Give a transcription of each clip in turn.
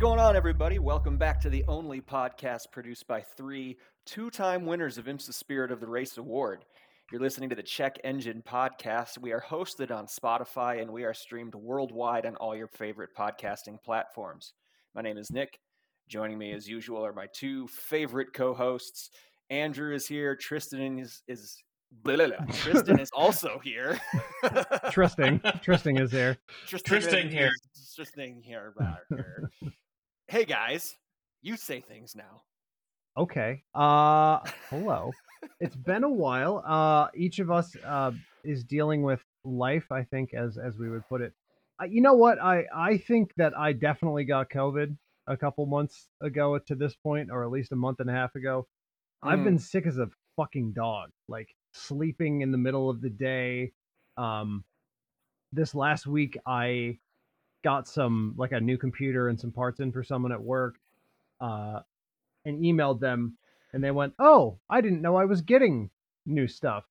What's going on, everybody? Welcome back to the only podcast produced by three two time winners of IMSA Spirit of the Race Award. You're listening to the Check Engine Podcast. We are hosted on Spotify and we are streamed worldwide on all your favorite podcasting platforms. My name is Nick. Joining me, as usual, are my two favorite co hosts. Andrew is here. Tristan is, is Blah, blah, blah. Tristan is also here. Tristan, Tristan is here. Tristan, Tristan here. Tristan here. here. hey guys, you say things now. Okay. Uh, hello. it's been a while. Uh, each of us uh is dealing with life. I think, as as we would put it. Uh, you know what? I I think that I definitely got COVID a couple months ago to this point, or at least a month and a half ago. Mm. I've been sick as a fucking dog. Like sleeping in the middle of the day. Um, this last week, I got some like a new computer and some parts in for someone at work, uh, and emailed them, and they went, "Oh, I didn't know I was getting new stuff,"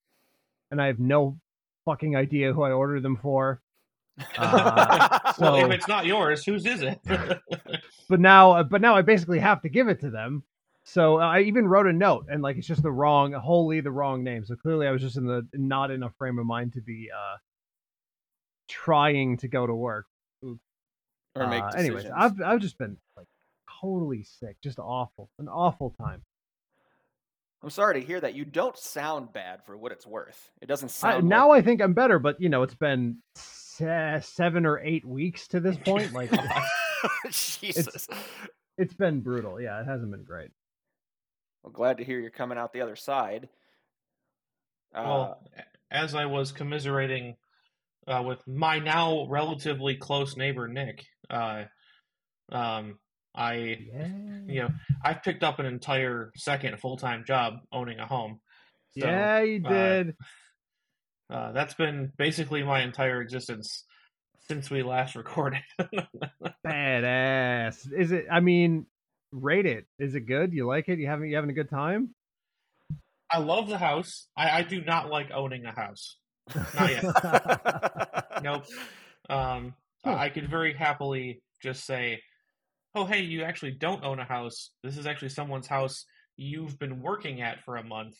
and I have no fucking idea who I ordered them for. Uh, so, well, if it's not yours, whose is it? but now, but now I basically have to give it to them so uh, I even wrote a note, and like it's just the wrong, wholly the wrong name. So clearly, I was just in the not in a frame of mind to be uh trying to go to work. Or make uh, anyways, I've I've just been like totally sick, just awful, an awful time. I'm sorry to hear that. You don't sound bad for what it's worth. It doesn't sound. I, now I think I'm better, but you know, it's been se- seven or eight weeks to this point. Like, Jesus, it's, it's been brutal. Yeah, it hasn't been great. Well, glad to hear you're coming out the other side. Uh, well, as I was commiserating uh, with my now relatively close neighbor Nick, uh, um, I, yeah. you know, I've picked up an entire second full time job owning a home. So, yeah, you uh, did. Uh, that's been basically my entire existence since we last recorded. Badass. Is it? I mean, rate it. Is it good? You like it? You having you having a good time? I love the house. I, I do not like owning a house. Not yet. nope. Um, huh. I could very happily just say, "Oh, hey, you actually don't own a house. This is actually someone's house you've been working at for a month.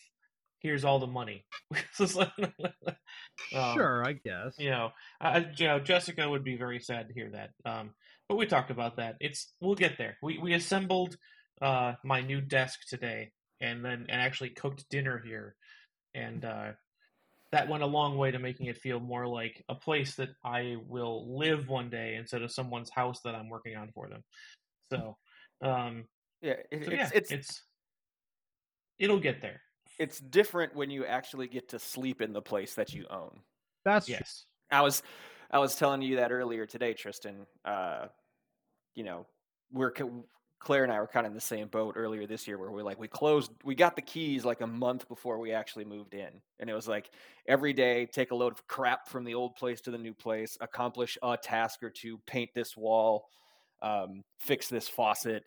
Here's all the money." um, sure, I guess. You know, I, you know, Jessica would be very sad to hear that. Um, but we talked about that. It's we'll get there. We we assembled uh, my new desk today, and then and actually cooked dinner here, and uh, that went a long way to making it feel more like a place that I will live one day instead of someone's house that I'm working on for them. So, um, yeah, it, so yeah, it's, it's it'll get there. It's different when you actually get to sleep in the place that you own. That's yes. I was I was telling you that earlier today, Tristan. Uh, you know, we're Claire and I were kind of in the same boat earlier this year where we like we closed we got the keys like a month before we actually moved in. And it was like every day take a load of crap from the old place to the new place, accomplish a task or two, paint this wall, um, fix this faucet.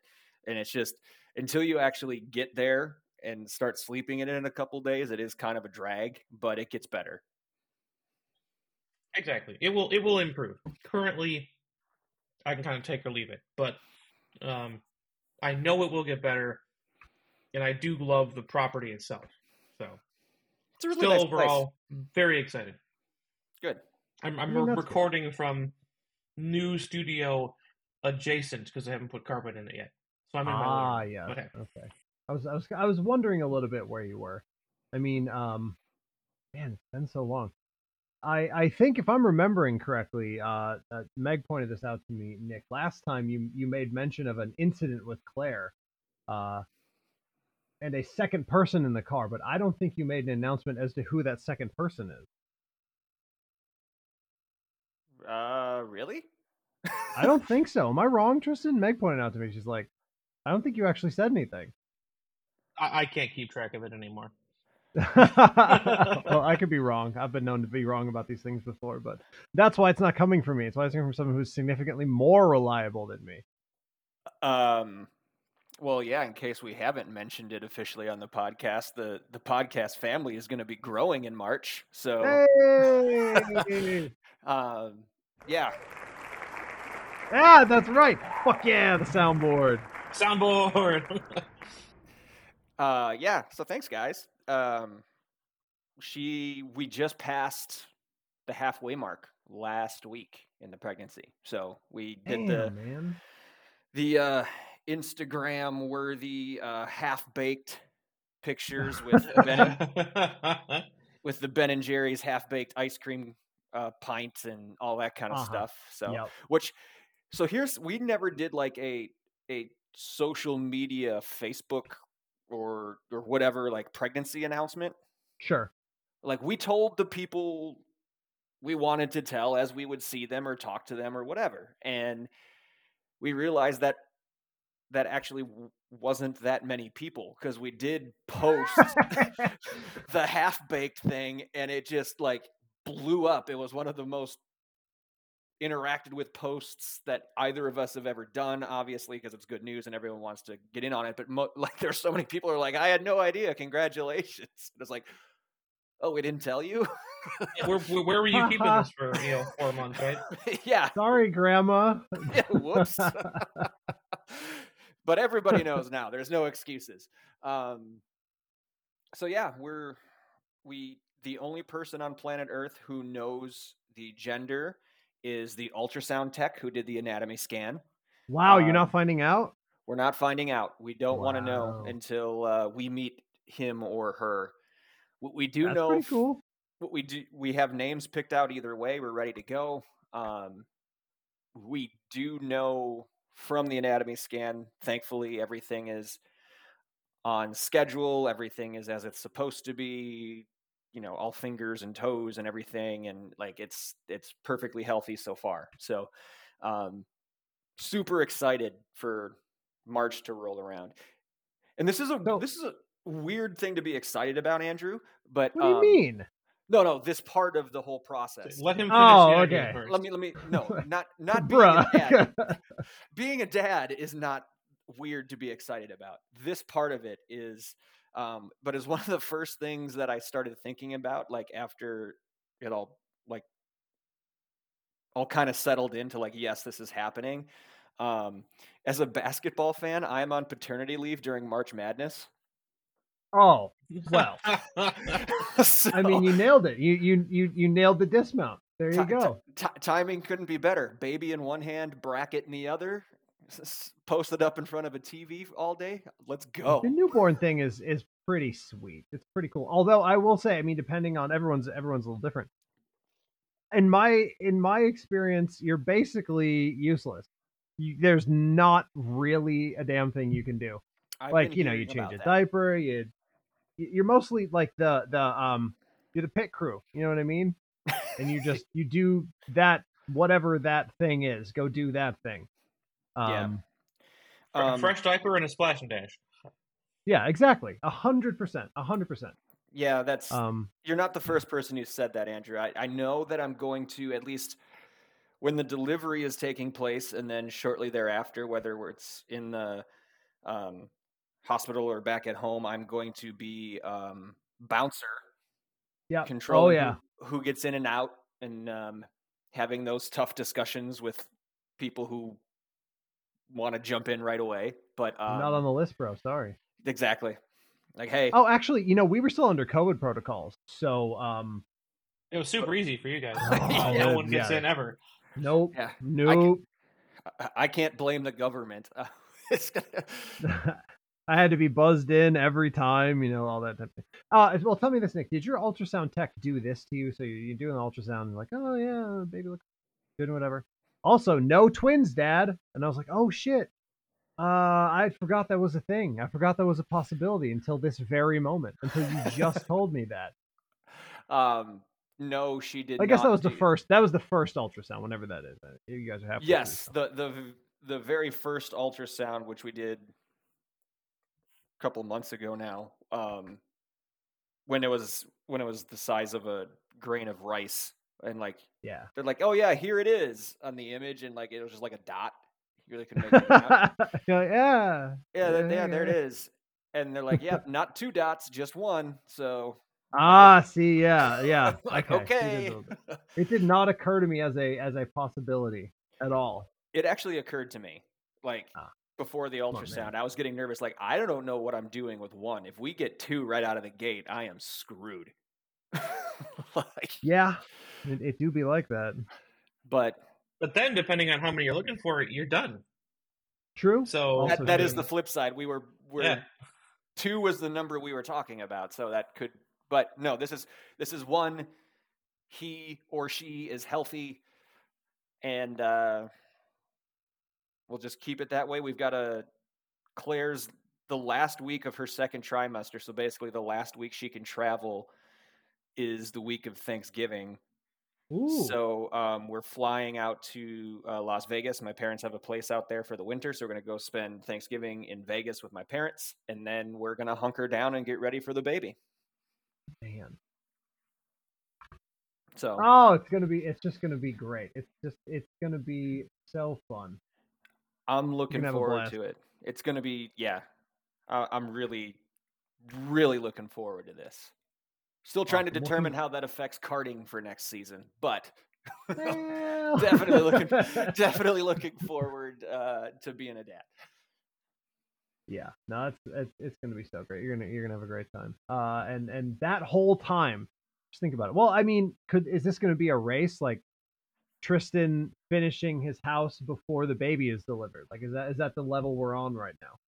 And it's just until you actually get there and start sleeping in it in a couple days, it is kind of a drag, but it gets better. Exactly. It will it will improve. Currently I can kind of take or leave it. But um, I know it will get better, and I do love the property itself. So, it's really still nice overall place. very excited. Good. I'm, I'm re- recording good. from new studio adjacent because I haven't put carpet in it yet. So I'm in my ah, yeah. Okay. okay. I was I was I was wondering a little bit where you were. I mean, um, man, it's been so long. I, I think if I'm remembering correctly, uh, uh, Meg pointed this out to me, Nick. Last time you you made mention of an incident with Claire, uh, and a second person in the car, but I don't think you made an announcement as to who that second person is. Uh, really? I don't think so. Am I wrong, Tristan? Meg pointed out to me. She's like, I don't think you actually said anything. I, I can't keep track of it anymore. well, I could be wrong. I've been known to be wrong about these things before, but that's why it's not coming from me. It's why it's coming from someone who's significantly more reliable than me. Um, well, yeah. In case we haven't mentioned it officially on the podcast, the the podcast family is going to be growing in March. So, hey! um, yeah. ah, that's right. Fuck yeah, the soundboard. Soundboard. uh, yeah. So thanks, guys. Um, she we just passed the halfway mark last week in the pregnancy. So we did Damn, the man. the uh, Instagram worthy uh, half baked pictures with Ben and, with the Ben and Jerry's half baked ice cream uh, pints and all that kind of Uh-huh. stuff. So Yep. which so here's we never did like a a social media Facebook or or whatever like pregnancy announcement. Sure. Like we told the people we wanted to tell as we would see them or talk to them or whatever. And we realized that that actually wasn't that many people because we did post the half baked thing and it just like blew up. It was one of the most interacted with posts that either of us have ever done obviously because it's good news and everyone wants to get in on it but mo- like there's so many people who are like i had no idea congratulations it's like oh we didn't tell you where, where, where were you keeping this for you know four months, right? yeah Sorry, Grandma. Yeah, whoops. but everybody knows now. There's no excuses. Um, so yeah, we're we the only person on planet Earth who knows the gender is the ultrasound tech who did the anatomy scan. Wow, you're Um, not finding out? We're not finding out. We don't want to know until uh, we meet him or her. What we do That's know pretty cool. what we do we have names picked out either way we're ready to go um we do know from the anatomy scan thankfully everything is on schedule everything is as it's supposed to be you know all fingers and toes and everything and like it's it's perfectly healthy so far so um super excited for march to roll around and this is a So- this is a weird thing to be excited about andrew but What do you um, mean? no, no, this part of the whole process. Let him finish Oh, the okay. first. Let me, let me, no, not, not being a dad. being a dad is not weird to be excited about. This part of it is, um, but it's one of the first things that I started thinking about, like after it all, like, all kind of settled into like, yes, this is happening. Um, as a basketball fan, I'm on paternity leave during March Madness. oh, well. So- I mean, you nailed it. You you you you nailed the dismount. There you ti- go. ti- timing couldn't be better. Baby in one hand, bracket in the other, posted up in front of a TV all day. Let's go. The newborn thing is is pretty sweet. It's pretty cool. Although I will say, I mean, depending on everyone's everyone's a little different. In my in my experience, you're basically useless. You, there's not really a damn thing you can do. I've like you know, you change a that. diaper. You you're mostly like the the um you're the pit crew. You know what I mean? And you just you do that whatever that thing is. Go do that thing. Yeah. Um, a Um, fresh diaper and a splash and dash. yeah, exactly. A hundred percent. A hundred percent. Yeah, that's Um, you're not the first person who said that, Andrew. I, I know that I'm going to at least when the delivery is taking place, and then shortly thereafter, whether it's in the um, hospital or back at home, I'm going to be um, bouncer yeah. controlling Oh yeah. who, who gets in and out and um, having those tough discussions with people who want to jump in right away. But um, not on the list, bro. Sorry. exactly. Like, hey, Oh, actually, you know, we were still under COVID protocols, so um, It was super easy for you guys. Yeah. no one gets Yeah. in ever. nope, yeah, nope. I, I can't blame the government. Uh, it's gonna, I had to be buzzed in every time, you know, all that type of thing. Uh, well, tell me this, Nick. Did your ultrasound tech do this to you? So you, you do an ultrasound, and like, oh yeah, baby looks good and whatever. Also, no twins, Dad. And I was like, oh shit. Uh, I forgot that was a thing. I forgot that was a possibility until this very moment. Until you just told me that. um, no, she did. Not. I guess that was the first. That was the first ultrasound, whenever that is. Uh, You guys are happy. Yes, the the the very first ultrasound, which we did a couple months ago now, um, when it was when it was the size of a grain of rice, and like Yeah. they're like, "Oh yeah, here it is" on the image, and like it was just like a dot. You really couldn't make it out. You're like, yeah. Yeah, there, yeah, there it is. And they're like, "Yep, not two dots, just one." So Ah, see, yeah, yeah. like, okay. okay. It did- not occur to me as a as a possibility at all. It actually occurred to me, like Ah. before the ultrasound, I was getting nervous. Like I don't know what I'm doing with one. If we get two right out of the gate, I am screwed. like, Yeah, it, it do be like that. but But then, depending on how many you're looking for, you're done. True. So that, that is the flip side. We were we're Yeah. two was the number we were talking about, so that could. But no, this is this is one. He or she is healthy, and uh, we'll just keep it that way. We've got a Claire's the last week of her second trimester, so basically the last week she can travel is the week of Thanksgiving. Ooh. So um, we're flying out to uh, Las Vegas. My parents have a place out there for the winter, so we're going to go spend Thanksgiving in Vegas with my parents, and then we're going to hunker down and get ready for the baby. Man. So Oh, it's gonna be. It's just gonna be great. It's just. It's gonna be so fun. I'm looking forward to it. It's going to be yeah. Uh, I'm really, really looking forward to this. Still trying to determine how that affects karting for next season, but Well. definitely looking definitely looking forward uh, to being a dad. Yeah, no, it's it's, it's gonna be so great. You're gonna you're gonna have a great time. Uh, and and that whole time, just think about it. Well, I mean, could is this gonna be a race like Tristan finishing his house before the baby is delivered? Like, is that is that the level we're on right now?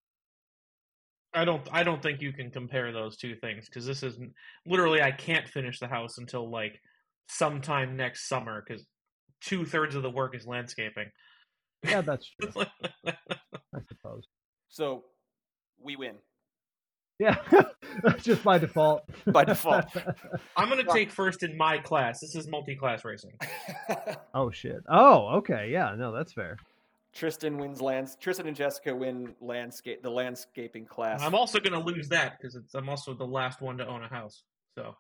I don't I don't think you can compare those two things because this is literally I can't finish the house until like sometime next summer because two thirds of the work is landscaping. Yeah, that's true. I suppose. So we win. Yeah, just by default. By default. I'm gonna take first in my class. This is multi-class racing. oh shit. Oh, okay. Yeah, no, that's fair. Tristan wins lands. Tristan and Jessica win landscape the landscaping class. I'm also gonna lose that because I'm also the last one to own a house. So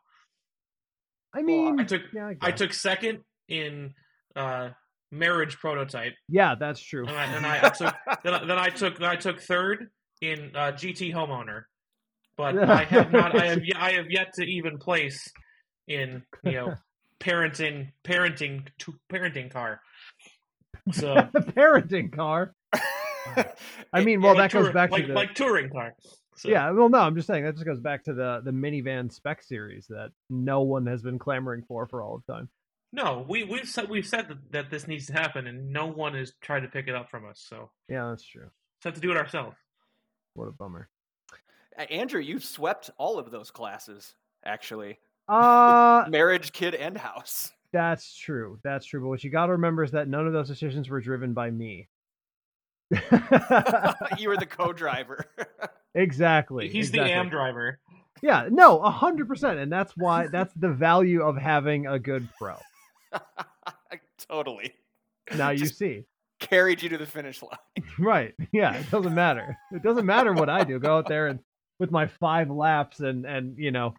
I mean, I took yeah, I, I took second in uh, marriage prototype, Yeah, that's true. and I, and I took then, I- then I took I took third in uh, GT homeowner, but I have not I have ye- I have yet to even place in you know parenting parenting to parenting car. So the parenting car. I mean, well, like that goes tour- back like, to the like touring car. So, Yeah, well, no, I'm just saying that just goes back to the the minivan spec series that no one has been clamoring for for all of time. No, we we've said we've said that, that this needs to happen, and no one has tried to pick it up from us. So Yeah, that's true. just have to do it ourselves. What a bummer. Uh, Andrew, you've swept all of those classes, actually. Uh Marriage, kid, and house. That's true. That's true. But what you got to remember is that none of those decisions were driven by me. you were the co-driver. exactly. He's exactly. the am driver. Yeah, no, a hundred percent, and that's why that's the value of having a good pro. totally. Now you Just see, carried you to the finish line. right? Yeah, it doesn't matter. It doesn't matter what I do. Go out there and with my five laps and and you know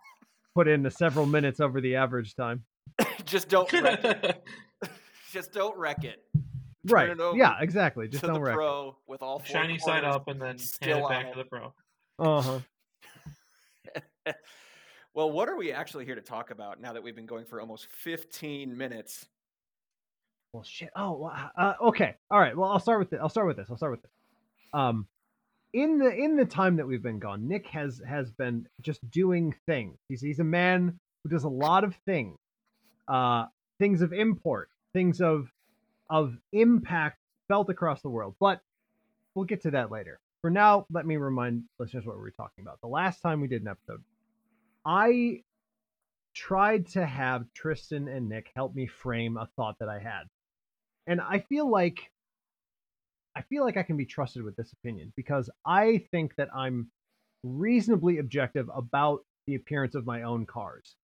put in the several minutes over the average time. Just don't wreck it. Just don't wreck it. Turn right? it over Yeah, exactly. Just to don't the wreck. pro with all four Shiny side up, and then hand it back it. to the pro. Uh huh. well, what are we actually here to talk about now that we've been going for almost 15 minutes? Well, shit. Oh, uh, okay. All right. Well, I'll start with this. I'll start with this. I'll start with this. Um, in the in the time that we've been gone, Nick has has been just doing things. He's he's a man who does a lot of things, uh, things of import, things of of impact felt across the world. But we'll get to that later. For now, let me remind listeners what we were talking about. The last time we did an episode, I tried to have Tristan and Nick help me frame a thought that I had and I feel like I feel like I can be trusted with this opinion because I think that I'm reasonably objective about the appearance of my own cars.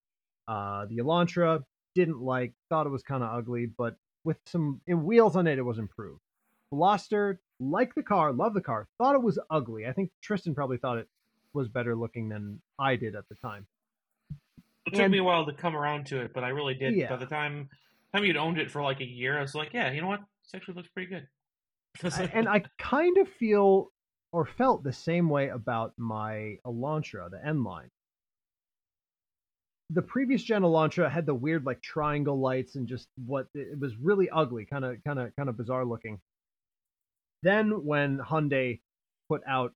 Uh, the Elantra didn't like, thought it was kind of ugly, but with some in wheels on it, it was improved. Veloster liked the car, loved the car, thought it was ugly. I think Tristan probably thought it was better looking than I did at the time. It took And- me a while to come around to it, but I really did. Yeah. By the time time you'd owned it for like a year, I was like, yeah, you know what? This actually looks pretty good. And I kind of feel or felt the same way about my Elantra, the N line. The previous gen Elantra had the weird like triangle lights and just what it was really ugly, kind of kind of kind of bizarre looking. Then when Hyundai put out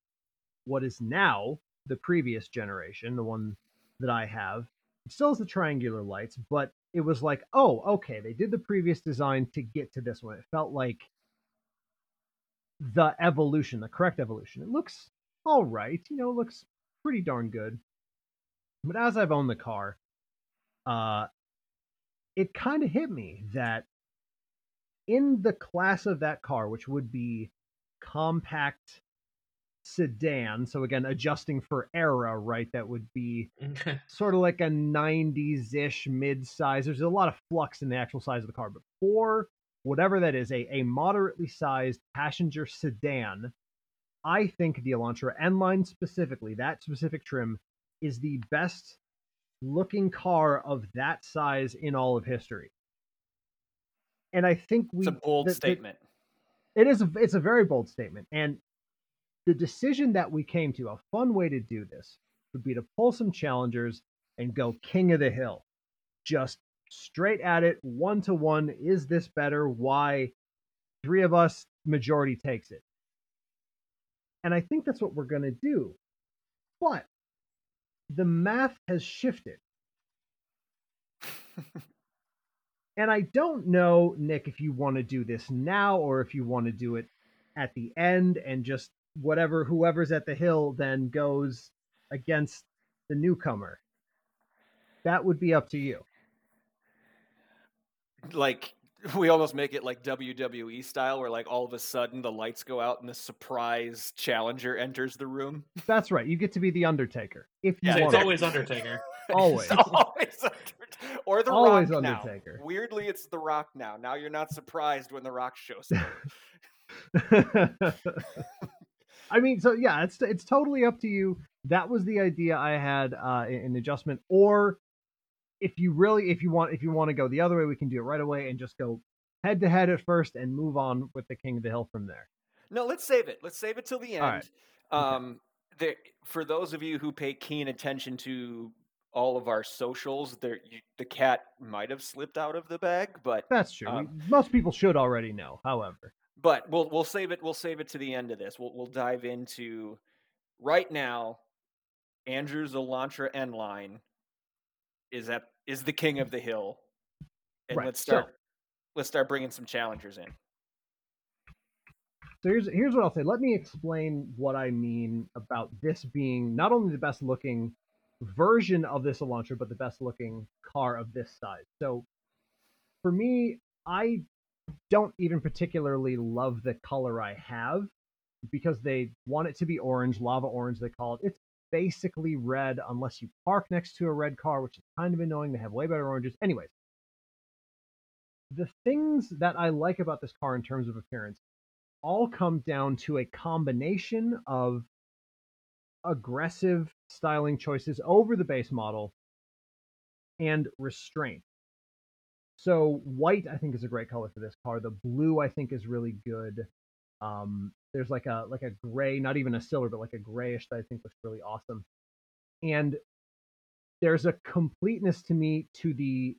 what is now the previous generation, the one that I have, it still has the triangular lights, but it was like, oh, okay, they did the previous design to get to this one. It felt like the evolution, the correct evolution. It looks all right, you know, it looks pretty darn good. But as I've owned the car, uh, it kind of hit me that in the class of that car, which would be compact sedan, so again, adjusting for era, right? That would be sort of like a 90s ish mid size. There's a lot of flux in the actual size of the car, but for whatever that is, a, a moderately sized passenger sedan, I think the Elantra N line specifically, that specific trim, is the best looking car of that size in all of history. And I think we It's a bold the- the- statement. it is a, it's a very bold statement. And the decision that we came to a fun way to do this would be to pull some challengers and go king of the hill. Just straight at it one to one is this better? Why? Three of us majority takes it. And i think that's what we're going to do. But the math has shifted and I don't know, Nick, if you want to do this now or if you want to do it at the end and just whatever whoever's at the hill then goes against the newcomer. That would be up to you. like we almost make it like WWE style, where like all of a sudden the lights go out and the surprise challenger enters the room. That's right. You get to be the Undertaker if you Yeah, it's want. exactly. always Undertaker. Always. Always Undertaker. or the Always Rock now. Undertaker. Weirdly, it's the Rock now. Now you're not surprised when the Rock shows up. I mean, so yeah, it's it's totally up to you. That was the idea I had uh, in, in adjustment. Or if you really, if you want, if you want to go the other way, we can do it right away and just go head to head at first and move on with the King of the Hill from there. No, let's save it. Let's save it till the end. Right. Okay. Um, there, for those of you who pay keen attention to all of our socials, there you, the cat might have slipped out of the bag, but That's true. Um, We- Most people should already know. However, but we'll we'll save it. We'll save it to the end of this. We'll we'll dive into right now. Andrew's Elantra N line is at is the king of the hill, and Right, let's so- start. let's start bringing some challengers in. so here's here's what I'll say. Let me explain what I mean about this being not only the best looking version of this Elantra, but the best looking car of this size. So for me, I don't even particularly love the color I have because they want it to be orange, lava orange they call it. It's basically red unless you park next to a red car, which is kind of annoying. They have way better oranges. Anyways, the things that I like about this car in terms of appearance all come down to a combination of aggressive styling choices over the base model and restraint. So white, I think, is a great color for this car. The blue, I think, is really good. Um, there's like a like a gray, not even a silver, but like a grayish that I think looks really awesome. And there's a completeness to me to the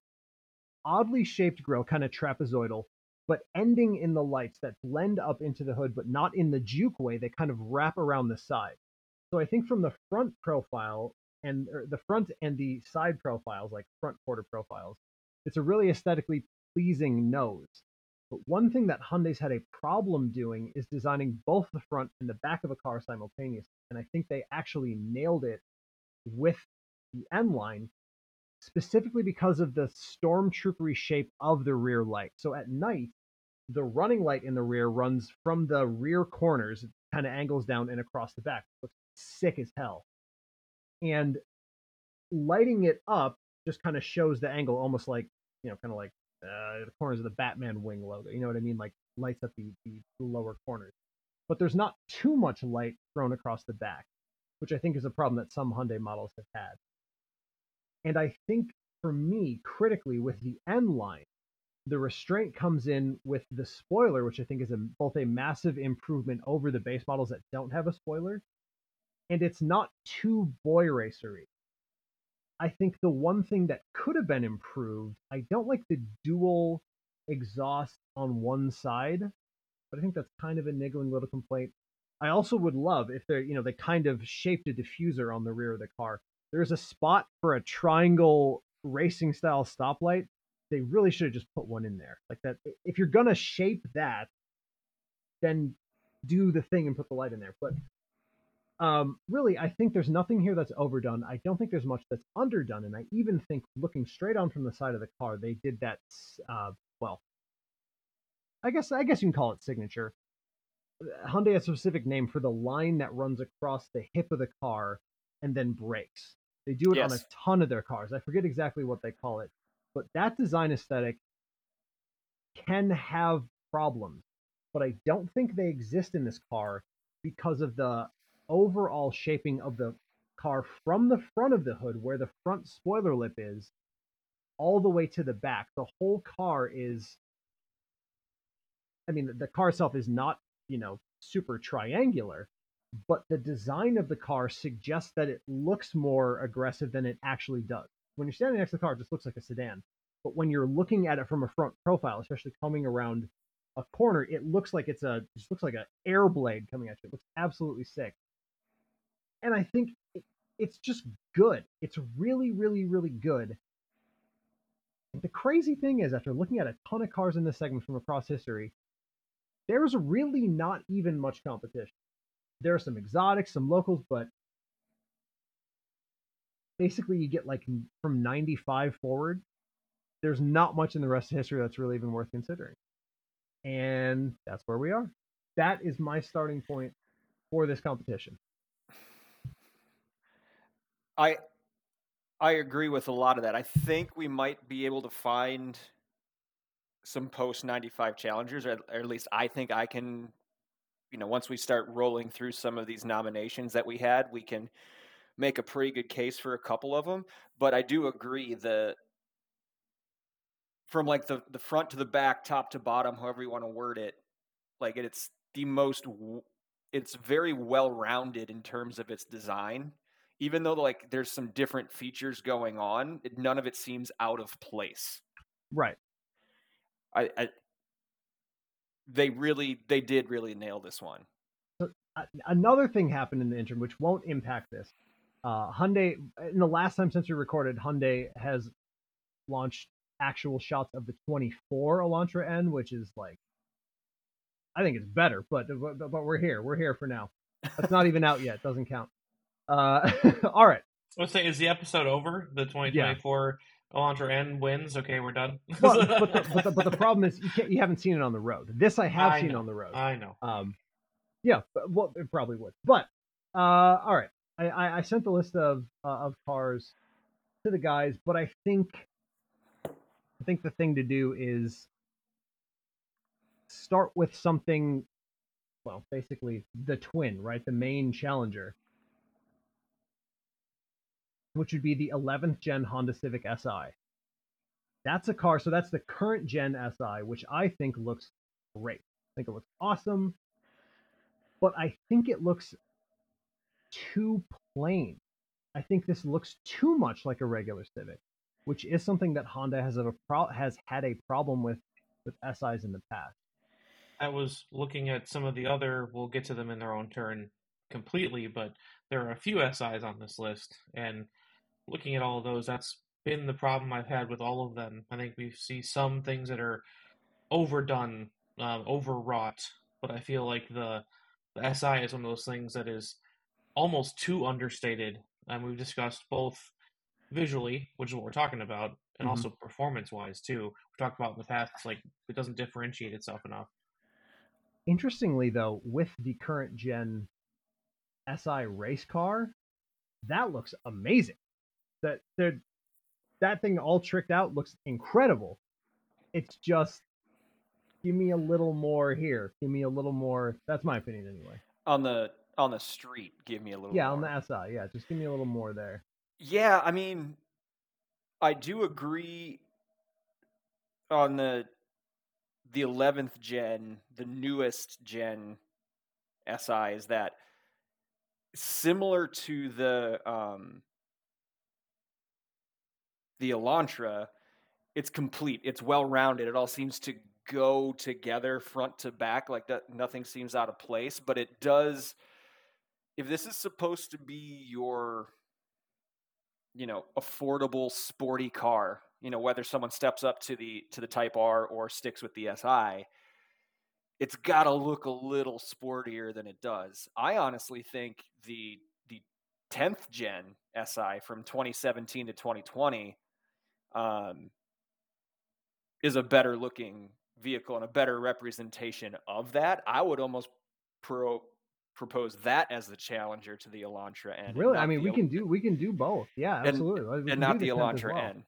oddly shaped grill, kind of trapezoidal, but ending in the lights that blend up into the hood, but not in the juke way. They kind of wrap around the side. So I think from the front profile and the front and the side profiles, like front quarter profiles, it's a really aesthetically pleasing nose. But one thing that Hyundai's had a problem doing is designing both the front and the back of a car simultaneously. And I think they actually nailed it with the N line, specifically because of the stormtroopery shape of the rear light. So at night, the running light in the rear runs from the rear corners, kind of angles down and across the back. looks sick as hell. And lighting it up just kind of shows the angle almost like, you know, kind of like uh, the corners of the Batman wing logo. You know what I mean? Like lights up the, the lower corners. But there's not too much light thrown across the back, which I think is a problem that some Hyundai models have had. And I think for me, critically, with the N line, the restraint comes in with the spoiler, which I think is a, both a massive improvement over the base models that don't have a spoiler, and it's not too boy racery. I think the one thing that could have been improved, I don't like the dual exhaust on one side. but I think that's kind of a niggling little complaint. I also would love if they're, you know, they kind of shaped a diffuser on the rear of the car. There's a spot for a triangle racing style stoplight. They really should have just put one in there. Like that if you're gonna shape that, then do the thing and put the light in there. But um, really, I think there's nothing here that's overdone. I don't think there's much that's underdone, and I even think looking straight on from the side of the car, they did that. Uh, well, I guess I guess you can call it signature. Hyundai has a specific name for the line that runs across the hip of the car and then breaks. They do it yes. on a ton of their cars. I forget exactly what they call it, but that design aesthetic can have problems. But I don't think they exist in this car because of the overall shaping of the car from the front of the hood, where the front spoiler lip is, all the way to the back. The whole car is. I mean, the car itself is not, you know, super triangular, but the design of the car suggests that it looks more aggressive than it actually does. When you're standing next to the car, it just looks like a sedan. But when you're looking at it from a front profile, especially coming around a corner, it looks like it's a just looks like an air blade coming at you. It looks absolutely sick and I think it, it's just good. It's really, really, really good. The crazy thing is, after looking at a ton of cars in this segment from across history, there's really not even much competition. There are some exotics, some locals, but basically you get like from 95 forward, there's not much in the rest of history that's really even worth considering. And that's where we are. That is my starting point for this competition. I I agree with a lot of that. I think we might be able to find some post 95 challengers or at least I think I can you know, once we start rolling through some of these nominations that we had, we can make a pretty good case for a couple of them, but I do agree that from like the the front to the back, top to bottom, however you want to word it, like it's the most it's very well rounded in terms of its design even though like there's some different features going on, none of it seems out of place. Right. I, I they really they did really nail this one. So, uh, another thing happened in the interim which won't impact this. Uh, Hyundai in the last time since we recorded, Hyundai has launched actual shots of the 24 Elantra N, which is like I think it's better, but but, but we're here. We're here for now. It's not even out yet. Doesn't count. Uh, all right. Let's say, is the episode over? The 2024 yeah. Elantra N wins. Okay, we're done. well, but, the, but, the, but, the, problem is you can't, you haven't seen it on the road. This I have I seen know. on the road. I know. Um, yeah, but, well, it probably would. But uh, all right, I, I, I sent the list of uh, of cars to the guys, but I think I think the thing to do is start with something. Well, basically the twin, right? The main challenger which would be the 11th gen Honda Civic Si. That's a car, so that's the current gen Si, which I think looks great. I think it looks awesome, but I think it looks too plain. I think this looks too much like a regular Civic, which is something that Honda has a pro- has had a problem with with SIs in the past. I was looking at some of the other. We'll get to them in their own turn completely, but there are a few SIs on this list, and looking at all of those, that's been the problem I've had with all of them. I think we see some things that are overdone, um, overwrought, but I feel like the the SI is one of those things that is almost too understated. And we've discussed both visually, which is what we're talking about, and mm-hmm. also performance wise too. We talked about in the past, it's like it doesn't differentiate itself enough. Interestingly, though, with the current gen SI race car, that looks amazing that they're that thing all tricked out looks incredible. It's just give me a little more here. Give me a little more. That's my opinion anyway. On the on the street, give me a little. Yeah, more. on the SI, yeah, just give me a little more there. Yeah, I mean, I do agree on the the eleventh gen, the newest gen SI is that similar to the um the Elantra, it's complete. It's well rounded. It all seems to go together front to back like that nothing seems out of place but it does if this is supposed to be your you know affordable sporty car you know whether someone steps up to the to the type r or sticks with the si it's got to look a little sportier than it does i honestly think the the 10th gen si from 2017 to 2020 um, is a better looking vehicle and a better representation of that i would almost pro propose that as the challenger to the Elantra N. Really, I mean, we can do we can do both. Yeah, absolutely, and, and not the Elantra well. N.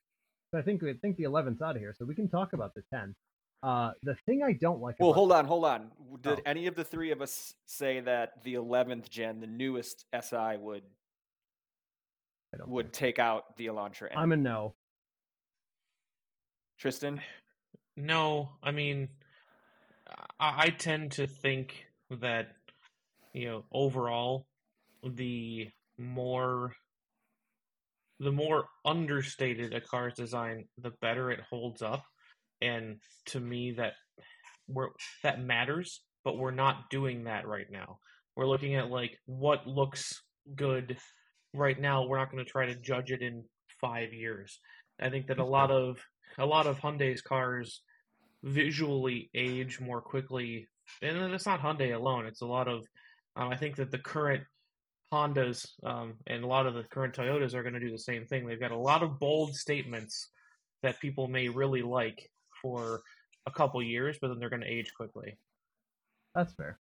I think I think the 11th's out of here, so we can talk about the 10. Uh, the thing I don't like. Well, hold on, hold on. Did oh. any of the three of us say that the 11th gen, the newest SI, would would take out the Elantra N? I'm a no. Tristan. No, I mean, I, I tend to think that you know overall the more the more understated a car's design, the better it holds up. And to me, that we're that matters. But we're not doing that right now. We're looking at like what looks good right now. We're not going to try to judge it in five years. I think that a lot of a lot of Hyundai's cars visually age more quickly, and it's not Hyundai alone. It's a lot of um, I think that the current Hondas um, and a lot of the current Toyotas are going to do the same thing. They've got a lot of bold statements that people may really like for a couple years, but then they're going to age quickly. That's fair.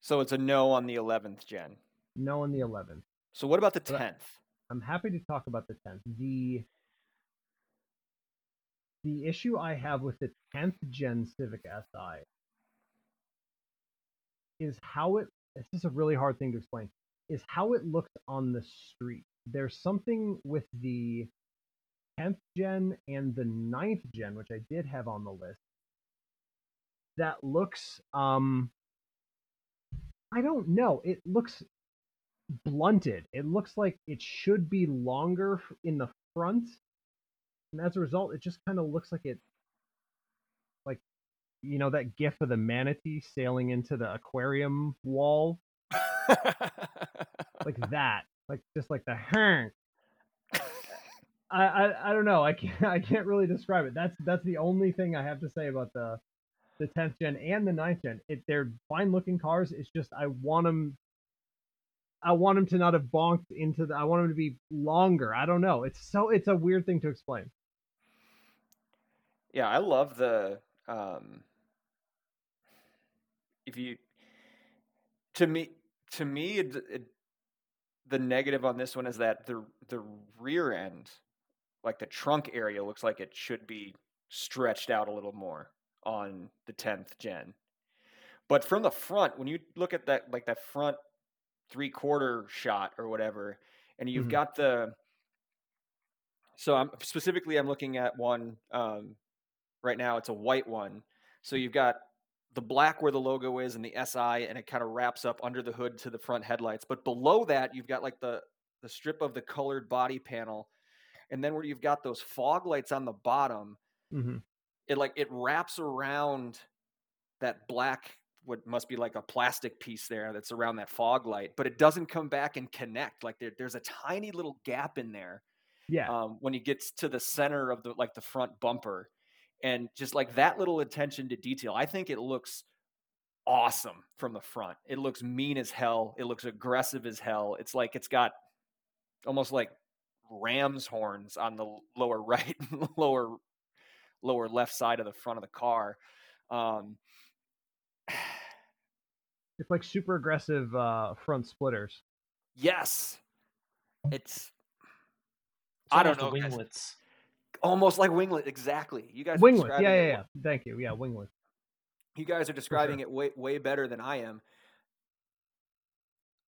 So it's a no on the 11th gen. No on the 11th. So what about the 10th? I'm happy to talk about the 10th. The the issue I have with the 10th gen Civic Si is how it this is a really hard thing to explain is how it looks on the street. There's something with the 10th gen and the 9th gen which i did have on the list that looks um i don't know. It looks blunted. It looks like it should be longer in the front and as a result it just kind of looks like it like, you know that gif of the manatee sailing into the aquarium wall? Like that like just like the hang I, I i don't know i can't i can't really describe it. That's that's the only thing i have to say about the the 10th gen and the 9th gen. It, they're fine looking cars it's just i want them i want them to not have bonked into the i want them to be longer. I don't know. It's so it's a weird thing to explain yeah i love the um if you to me to me it, it, the negative on this one is that the the rear end like the trunk area looks like it should be stretched out a little more on the 10th gen but from the front when you look at that like that front three quarter shot or whatever and you've mm-hmm. got the so i'm specifically i'm looking at one um, right now it's a white one so you've got the black where the logo is and the SI, and it kind of wraps up under the hood to the front headlights. But below that, you've got like the the strip of the colored body panel, and then where you've got those fog lights on the bottom, mm-hmm. it like it wraps around that black what must be like a plastic piece there that's around that fog light, but it doesn't come back and connect. Like there, there's a tiny little gap in there. Yeah. Um, when you get to the center of the like the front bumper, and just like that little attention to detail i think it looks awesome from the front. It looks mean as hell. It looks aggressive as hell. It's like it's got almost like ram's horns on the lower right lower lower left side of the front of the car. Um it's like super aggressive uh front splitters. Yes. It's, it's I don't know. Winglets. Almost like winglet, exactly. You guys winglet, yeah, yeah, yeah. Thank you. Yeah, winglet. You guys are describing sure. it way way better than I am.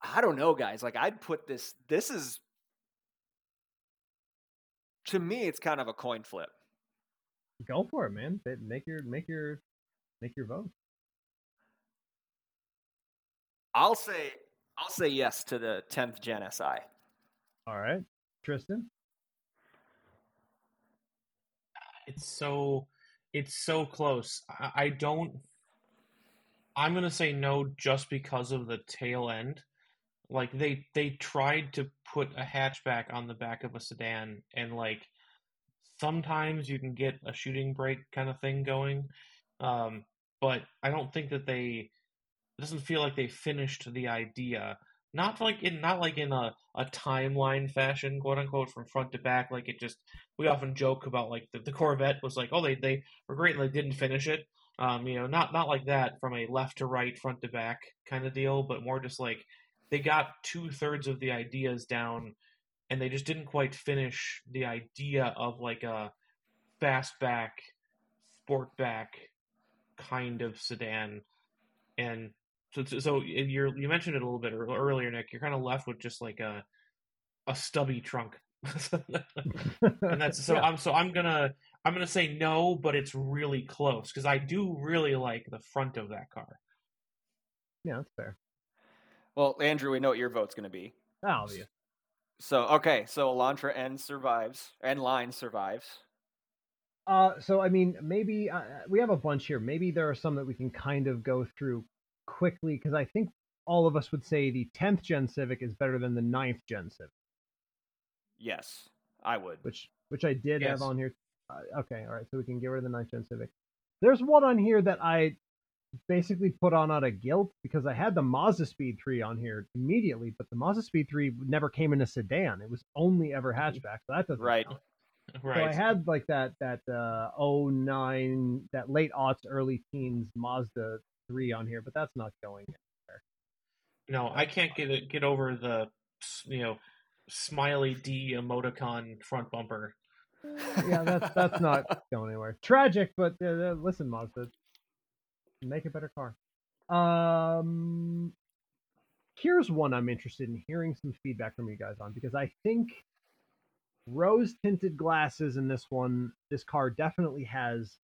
I don't know, guys. Like I'd put this. This is to me, it's kind of a coin flip. Go for it, man. Make your make your make your vote. I'll say I'll say yes to the 10th Gen SI. All right. Tristan? It's so it's so close. I, I don't. I'm gonna say no just because of the tail end. Like they they tried to put a hatchback on the back of a sedan, and like sometimes you can get a shooting brake kind of thing going, um, but I don't think that they. It doesn't feel like they finished the idea. Not like in not like in a, a timeline fashion, quote unquote, from front to back. Like it just we often joke about like the, the Corvette was like, oh they they were great and they didn't finish it. Um, you know, not not like that from a left to right, front to back kind of deal, but more just like they got two thirds of the ideas down and they just didn't quite finish the idea of like a fastback, sportback kind of sedan. And so, so you you mentioned it a little bit earlier, Nick. You're kind of left with just like a a stubby trunk, and that's so. Yeah. I'm so I'm gonna I'm gonna say no, but it's really close because I do really like the front of that car. Yeah, that's fair. Well, Andrew, we know what your vote's going to be. Obvious. So okay, so Elantra N survives, N line survives. Uh, so I mean, maybe uh, we have a bunch here. Maybe there are some that we can kind of go through quickly because I think all of us would say the 10th gen Civic is better than the 9th gen Civic. Yes, I would. Which which I did yes. have on here. Uh, okay, all right, so we can get rid of the 9th gen Civic. There's one on here that I basically put on out of guilt because I had the Mazdaspeed 3 on here immediately, but the Mazdaspeed 3 never came in a sedan. It was only ever mm-hmm. hatchback, so that doesn't right. Count. Right. So I had like that that uh 09 that late aughts early teens Mazda 3 on here, but that's not going anywhere. No, I can't get it, get over the you know smiley D emoticon front bumper. yeah, that's that's not going anywhere. Tragic, but uh, listen, Mazda, make a better car. Um, here's one I'm interested in hearing some feedback from you guys on because I think rose tinted glasses in this one, this car definitely has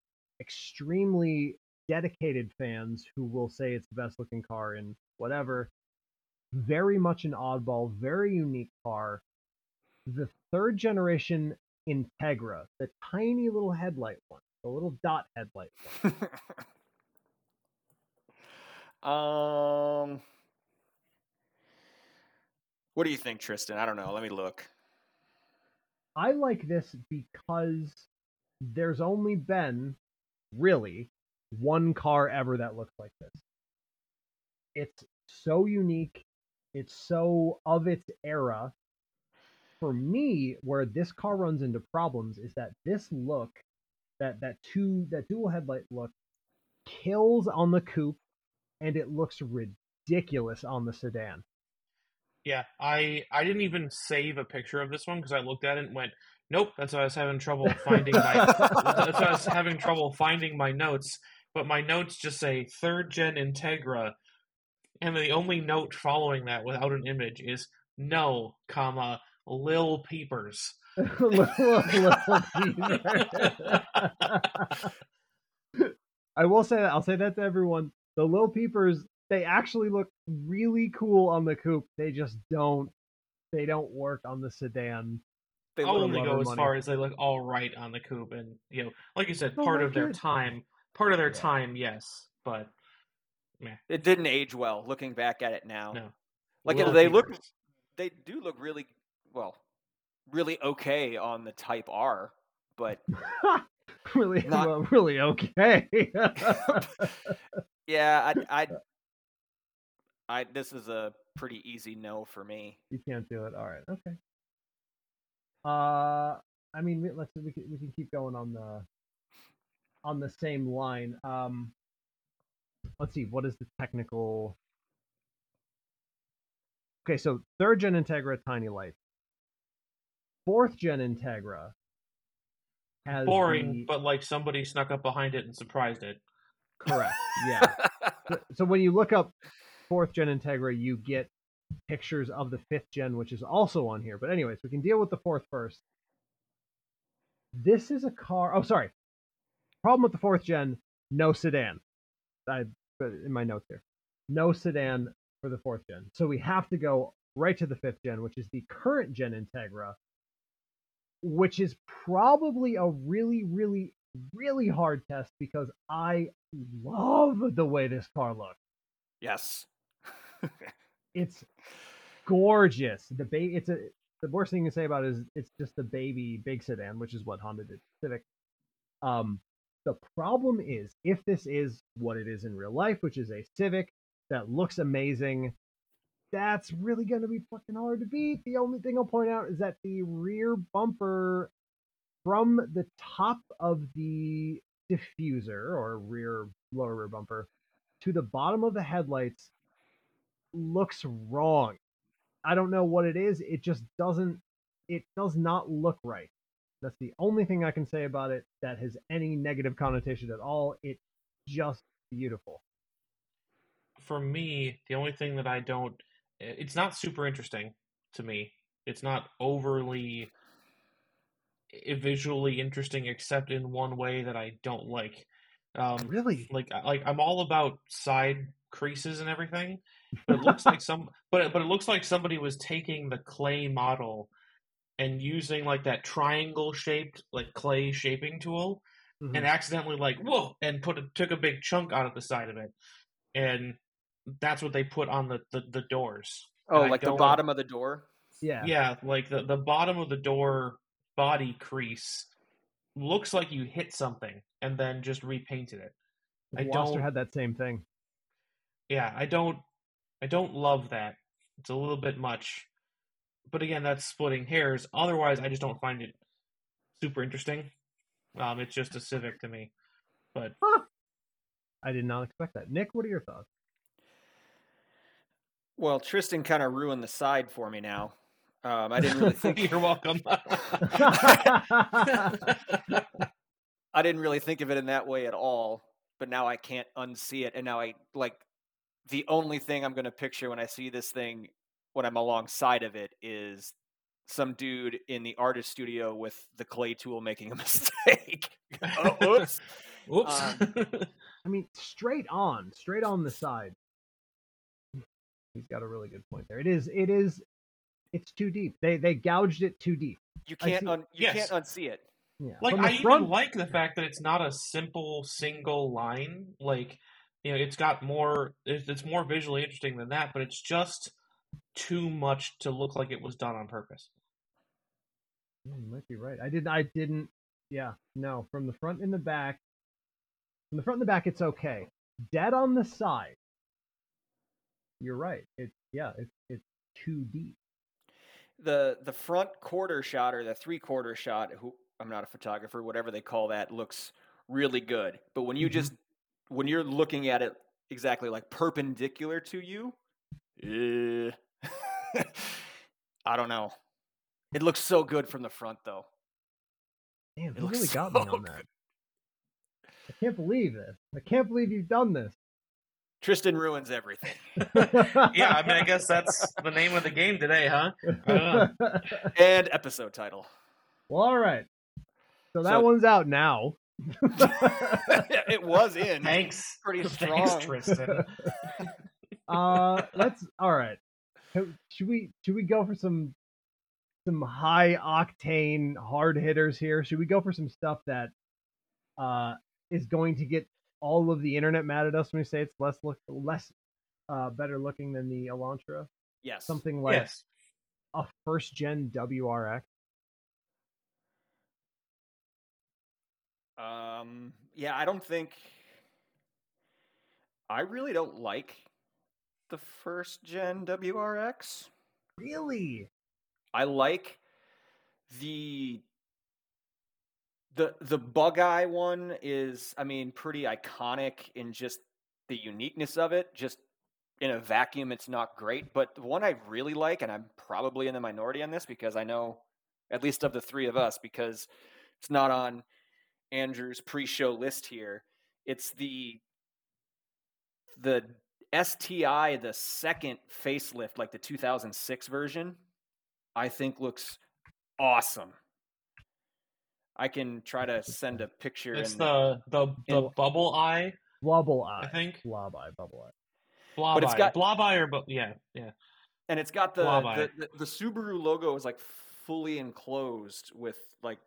extremely dedicated fans who will say it's the best looking car in whatever. Very much an oddball, very unique car. The third generation Integra, the tiny little headlight one, the little dot headlight one. Um, what do you think, Tristan? I don't know. Let me look. I like this because there's only been really one car ever that looks like this. It's so unique. It's so of its era. For me, where this car runs into problems is that this look, that that two that dual headlight look, kills on the coupe and it looks ridiculous on the sedan. Yeah, I I didn't even save a picture of this one because I looked at it and went, nope. That's why I was having trouble finding my. that's why I was having trouble finding my notes. But my notes just say third gen Integra, and the only note following that without an image is no, comma Lil Peepers. I will say that I'll say that to everyone the Lil Peepers, they actually look really cool on the coupe. They just don't they don't work on the sedan. They I'll only go as money. far as they look all right on the coupe, and you know, like you said, oh, part of their time, part of their yeah. time, yes, but meh. it didn't age well. Looking back at it now, no. like Lil they Peepers. look, they do look really well, really okay on the Type R, but really, not... well, really okay. Yeah, I, I, I, this is a pretty easy no for me. You can't do it. All right. Okay. Uh, I mean, let's we can we can keep going on the on the same line. Um, let's see. What is the technical? Okay, so third gen Integra, Tiny Light. Fourth gen Integra has boring, the... but like somebody snuck up behind it and surprised it. Correct. Yeah. so, so, when you look up fourth gen Integra, you get pictures of the fifth gen, which is also on here. But anyways, we can deal with the fourth first. This is a car. Oh, sorry. Problem with the fourth gen: no sedan. I put in my notes here, no sedan for the fourth gen. So we have to go right to the fifth gen, which is the current gen Integra, which is probably a really, really really hard test because I love the way this car looks. Yes. It's gorgeous. The ba- it's a the worst thing to say about it is it's just the baby big sedan, which is what Honda did Civic. Um, the problem is if this is what it is in real life, which is a Civic that looks amazing, that's really going to be fucking hard to beat. The only thing I'll point out is that the rear bumper from the top of the diffuser or rear lower rear bumper to the bottom of the headlights looks wrong. I don't know what it is. It just doesn't it does not look right. That's the only thing I can say about it that has any negative connotation at all. It's just beautiful. For me, the only thing that I don't it's not super interesting to me. It's not overly visually interesting except in one way that I don't like. Um Really? like like I'm all about side creases and everything, but it looks like some but but it looks like somebody was taking the clay model and using like that triangle shaped like clay shaping tool Mhm. and accidentally like whoa and put a, took a big chunk out of the side of it and that's what they put on the the, the doors Oh, And like the don't- bottom of the door. yeah. yeah like the the bottom of the door body crease looks like you hit something and then just repainted it I Gloucester don't- had that same thing. yeah i don't i don't love that it's a little bit much but again that's splitting hairs otherwise i just don't find it super interesting um it's just a civic to me but I did not expect that. Nick, what are your thoughts? Well, Tristan kind of ruined the side for me now. Um, I didn't really think. you're welcome I didn't really think of it in that way at all. But now I can't unsee it, and now I like the only thing I'm going to picture when I see this thing when I'm alongside of it is some dude in the artist studio with the clay tool making a mistake. oh, oops. Whoops. Um, I mean, straight on, straight on the side. He's got a really good point there. It is, it is, it's too deep. They they gouged it too deep. You can't un- you Yes. can't unsee it. Yeah. like I front, even like the fact that it's not a simple single line. Like you know, it's got more. It's, it's more visually interesting than that, but it's just too much to look like it was done on purpose. You might be right. I didn't. I didn't. Yeah. No. From the front and the back. From the front and the back, it's okay. Dead on the side. You're right. It. Yeah. It's it's too deep. the the front quarter shot or the three quarter shot who i'm not a photographer whatever they call that looks really good but when you Mhm. just when you're looking at it exactly like perpendicular to you eh, i don't know it looks so good from the front though Damn, It looks really got me so on that. I can't believe this. I can't believe you've done this. tristan ruins everything Yeah, I mean, I guess that's the name of the game today, huh? Uh. and episode title well, all right. So that So- one's out now. it was in Thanks, pretty Thanks, strong Tristan. uh, let's. All right. So, Should we? Should we go for some some high octane hard hitters here? Should we go for some stuff that uh is going to get all of the internet mad at us when we say it's less look less uh better looking than the Elantra? yes Something like yes. a first gen WRX. Um, yeah, I don't think. I really don't like the first gen WRX. Really? I like the the the bug eye one is I mean pretty iconic in just the uniqueness of it. Just in a vacuum it's not great, but the one I really like and I'm probably in the minority on this because I know at least of the three of us because it's not on Andrew's pre-show list here. It's the the STI, the second facelift, like the 2006 version, I think looks awesome. I can try to send a picture. It's in the the the in- bubble eye, Wobble eye. I think. Blob eye, bubble eye. Blob it's eye, got- blob eye, or bu- yeah, yeah. and it's got the, the, the the Subaru logo is like fully enclosed with like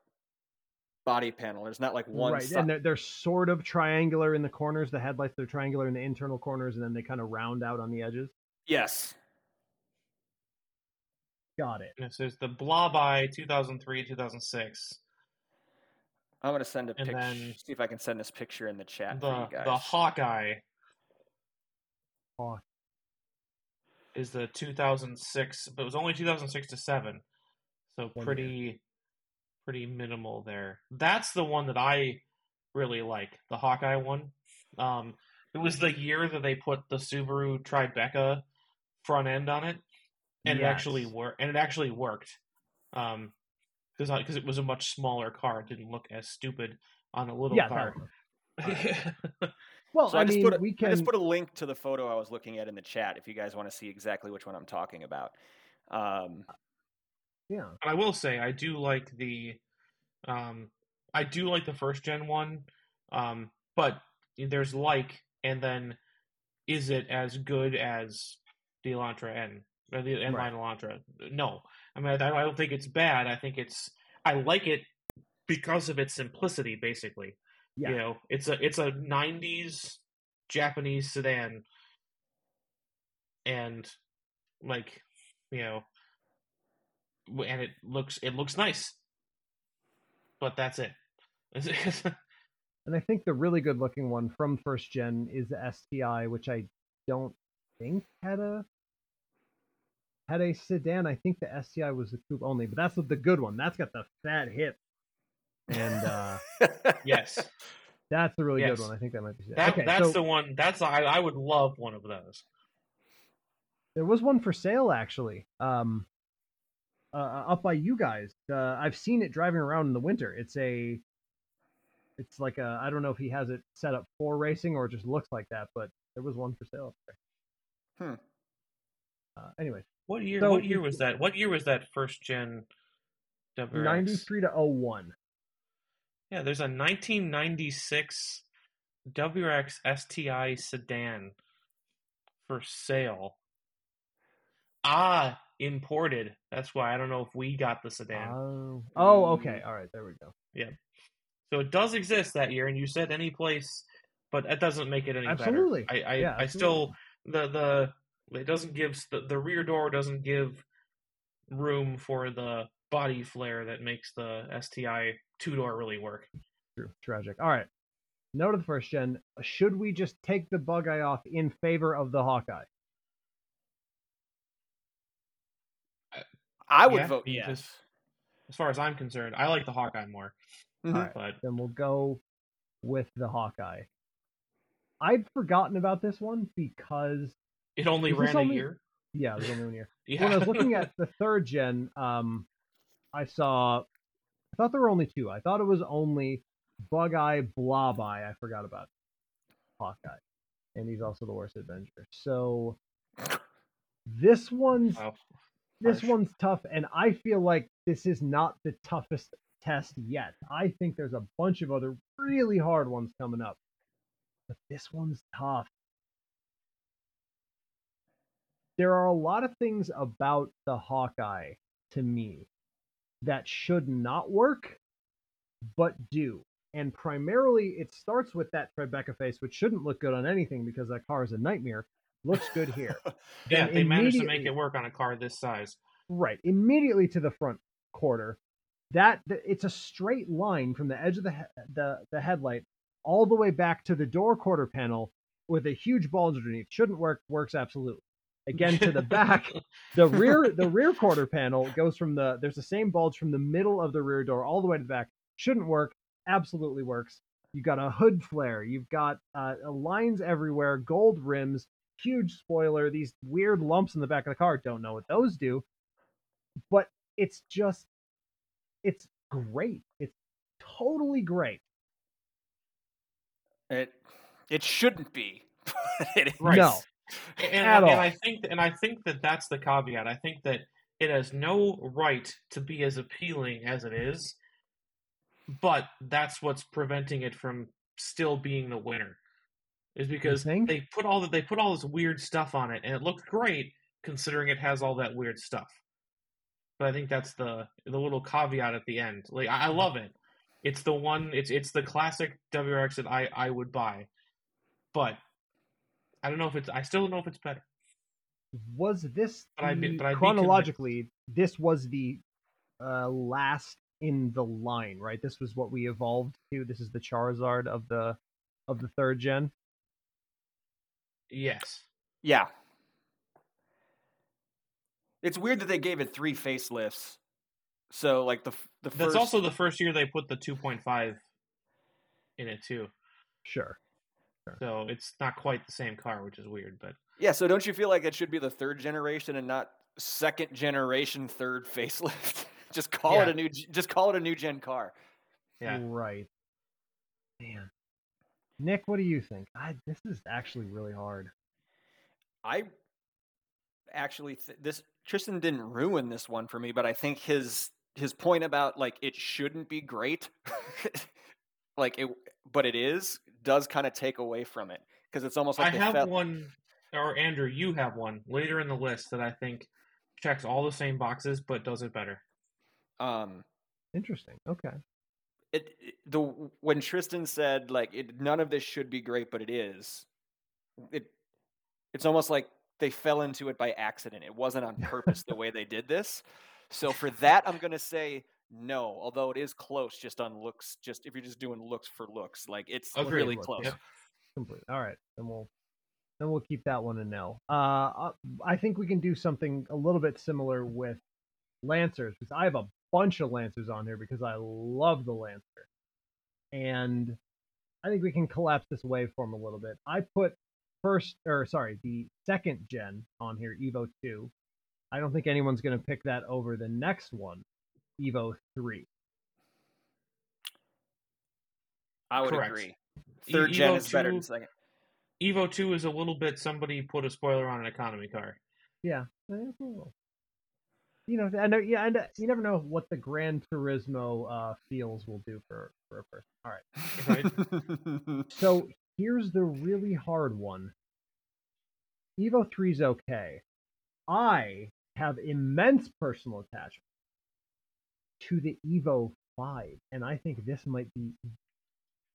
body panel. There's not like one. right, si- and they're, they're sort of triangular in the corners. The headlights they're triangular in the internal corners, and then they kind of round out on the edges. yes. Got it. This is the Blob Eye 2003 2006. I'm gonna send a And picture. See if I can send this picture in the chat for The you guys. the Hawkeye Hawk. is the 2006, but it was only 2006 to seven, so One year. pretty pretty minimal there. That's the one that I really like, the Hawkeye one. Um, it was the year that they put the Subaru Tribeca front end on it, and it actually worked. And it actually worked. Um, because because it was a much smaller car, it didn't look as stupid on a little Yeah. car. that- Well, so I, I, just put a, we I just put a link to the photo I was looking at in the chat if you guys want to see exactly which one I'm talking about. Um, yeah. I will say I do like the um I do like the first gen one. Um but there's like and then is it as good as the Elantra N or the N line Elantra? No. I mean I, I don't think it's bad. I think it's I like it because of its simplicity basically. Yeah. You know, it's a it's a 90s Japanese sedan and like, you know, and it looks it looks nice. But that's it. And I think the really good looking one from first gen is the STI, which I don't think had a had a sedan. I think the STI was the coupe only, but that's the good one. That's got the fat hip, and uh, yes. that's the really Yes. good one. I think that might be. That okay, that's so the one that's I I would love one of those. there was one for sale actually, um, uh, up by you guys. Uh, I've seen it driving around in the winter. It's a, it's like a. I don't know if he has it set up for racing or it just looks like that, but there was one for sale up there. Hmm. Uh, anyway, What year So what year was that? What year was that first gen WRX? 93 to 01. Yeah, there's a 1996 WRX STI sedan for sale. Ah, imported. That's why I don't know if we got the sedan. Oh, oh, okay. All right, there we go. Yeah. So it does exist that year, and you said any place, but that doesn't make it any Absolutely. better. I, I, Yeah, I still the the it doesn't give the, the rear door doesn't give room for the body flare that makes the STI two door really work. True. Tragic. All right. Note of the first gen. Should we just take the bug eye off in favor of the Hawkeye? I would Yeah, vote because- yes. As far as I'm concerned, I like the Hawkeye more, Mhm. All right. but Then we'll go with the Hawkeye. I'd forgotten about this one because it only Is this ran a only- year. yeah, it was only one year. Yeah. When I was looking at the third gen, um, I saw. I thought there were only two. I thought it was only Bug Eye, Blob Eye. I forgot about Hawkeye, and he's also the worst Avenger. So this one's Wow. This Harsh. one's tough, and I feel like this is not the toughest test yet. I think there's a bunch of other really hard ones coming up, but this one's tough. There are a lot of things about the Hawkeye to me that should not work, but do. And primarily, it starts with that Tribeca face, which shouldn't look good on anything because that car is a nightmare. Looks good here. yeah, and they managed to make it work on a car this size. Right, immediately to the front quarter. That it's a straight line from the edge of the the the headlight all the way back to the door quarter panel with a huge bulge underneath. Shouldn't work. Works absolutely. Again to the back, the rear the rear quarter panel goes from the there's the same bulge from the middle of the rear door all the way to the back. Shouldn't work. Absolutely works. You've got a hood flare. You've got uh, lines everywhere, gold rims, huge spoiler. These weird lumps in the back of the car. Don't know what those do but it's just it's great it's totally great It it shouldn't be. but it is. Right. no and, At and all. I think and I think that that's the caveat. I think that it has no right to be as appealing as it is, but that's what's preventing it from still being the winner. Is because they put all that they put all this weird stuff on it, and it looks great considering it has all that weird stuff. But I think that's the the little caveat at the end. Like I, I love it, It's the one. It's it's the classic WRX that I I would buy, but I don't know if it's. I still don't know if it's better. Was this But be- but be chronologically? This was the uh, last in the line, right? This was what we evolved to. This is the Charizard of the of the third gen. Yes. Yeah. It's weird that they gave it three facelifts. So like the f- the That's also the first year they put the 2.5 in it too. Sure. So it's not quite the same car, which is weird. But Yeah, so don't you feel like it should be the third generation and not second generation third facelift? just call it a new just call it a new gen car. yeah, Right. Man. Nick, what do you think? I, this is actually really hard. I actually th- this Tristan didn't ruin this one for me, but I think his his point about like it shouldn't be great, like it, but it is, does kind of take away from it because it's almost like I have felt- one, or Andrew, you have one later in the list that I think checks all the same boxes but does it better. Um, Interesting. Okay. It, it- the when Tristan said like it, none of this should be great, but it is. It it's almost like they fell into it by accident. It wasn't on purpose the way they did this. So for that, I'm gonna say no. Although it is close, just on looks. Just if you're just doing looks for looks, like it's Agreed. really Look, close. Yep. Complete. All right. Then we'll then we'll keep that one a no. Uh, uh, I think we can do something a little bit similar with Lancers because I have a bunch of Lancers on here because I love the Lancer, and I think we can collapse this waveform a little bit. I put first or sorry the second gen on here, Evo two. I don't think anyone's going to pick that over the next one, Evo three. I would Correct. agree. E- Third gen Evo is better than 2 second. Evo 2 is a little bit somebody put a spoiler on an economy car. Yeah, eh, it's a little- You know, I know. Yeah, and uh, you never know what the Gran Turismo uh, feels will do for for a person. All right. So here's the really hard one. Evo 3's okay. I have immense personal attachment to the Evo 5, and I think this might be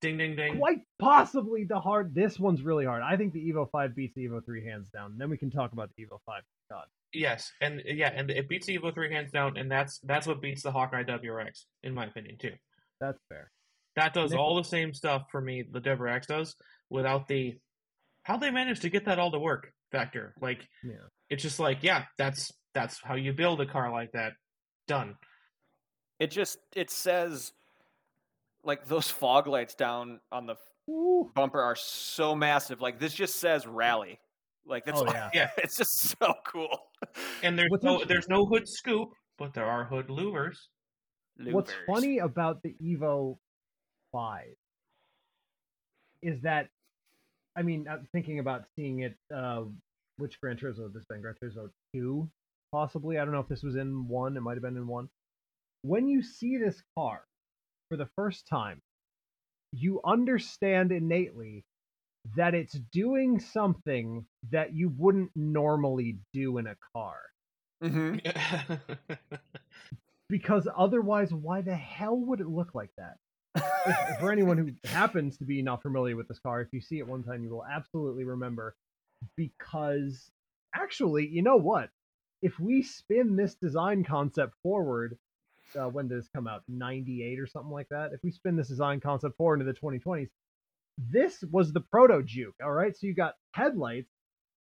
Ding, ding, ding. quite possibly the hard. This one's really hard. I think the Evo 5 beats the Evo 3 hands down. Then we can talk about the Evo 5. God. Yes, and yeah, and it beats the Evo 3 hands down, and that's that's what beats the Hawkeye WRX, in my opinion, too. That's fair. That does Nick- all the same stuff for me the WRX does without the how they managed to get that all to work factor. Like Yeah. it's just like, yeah, that's that's how you build a car like that. Done. it just it says like those fog lights down on the Ooh. bumper are so massive. Like this just says rally. Like that's Oh, yeah. Yeah. it's just so cool. And there's What's no there's no hood scoop, but there are hood louvers. What's funny about the Evo 5 is that, I mean, I'm thinking about seeing it, uh, which Gran Turismo has this been? Gran Turismo 2, possibly? I don't know if this was in 1, it might have been in 1. When you see this car for the first time, you understand innately that it's doing something that you wouldn't normally do in a car. Mhm. Because otherwise, why the hell would it look like that? if, for anyone who happens to be not familiar with this car, if you see it one time, you will absolutely remember. Because actually, you know what? If we spin this design concept forward, uh, when did this come out? 98 or something like that. If we spin this design concept forward into the 2020s, this was the proto Juke. All right. So you got headlights.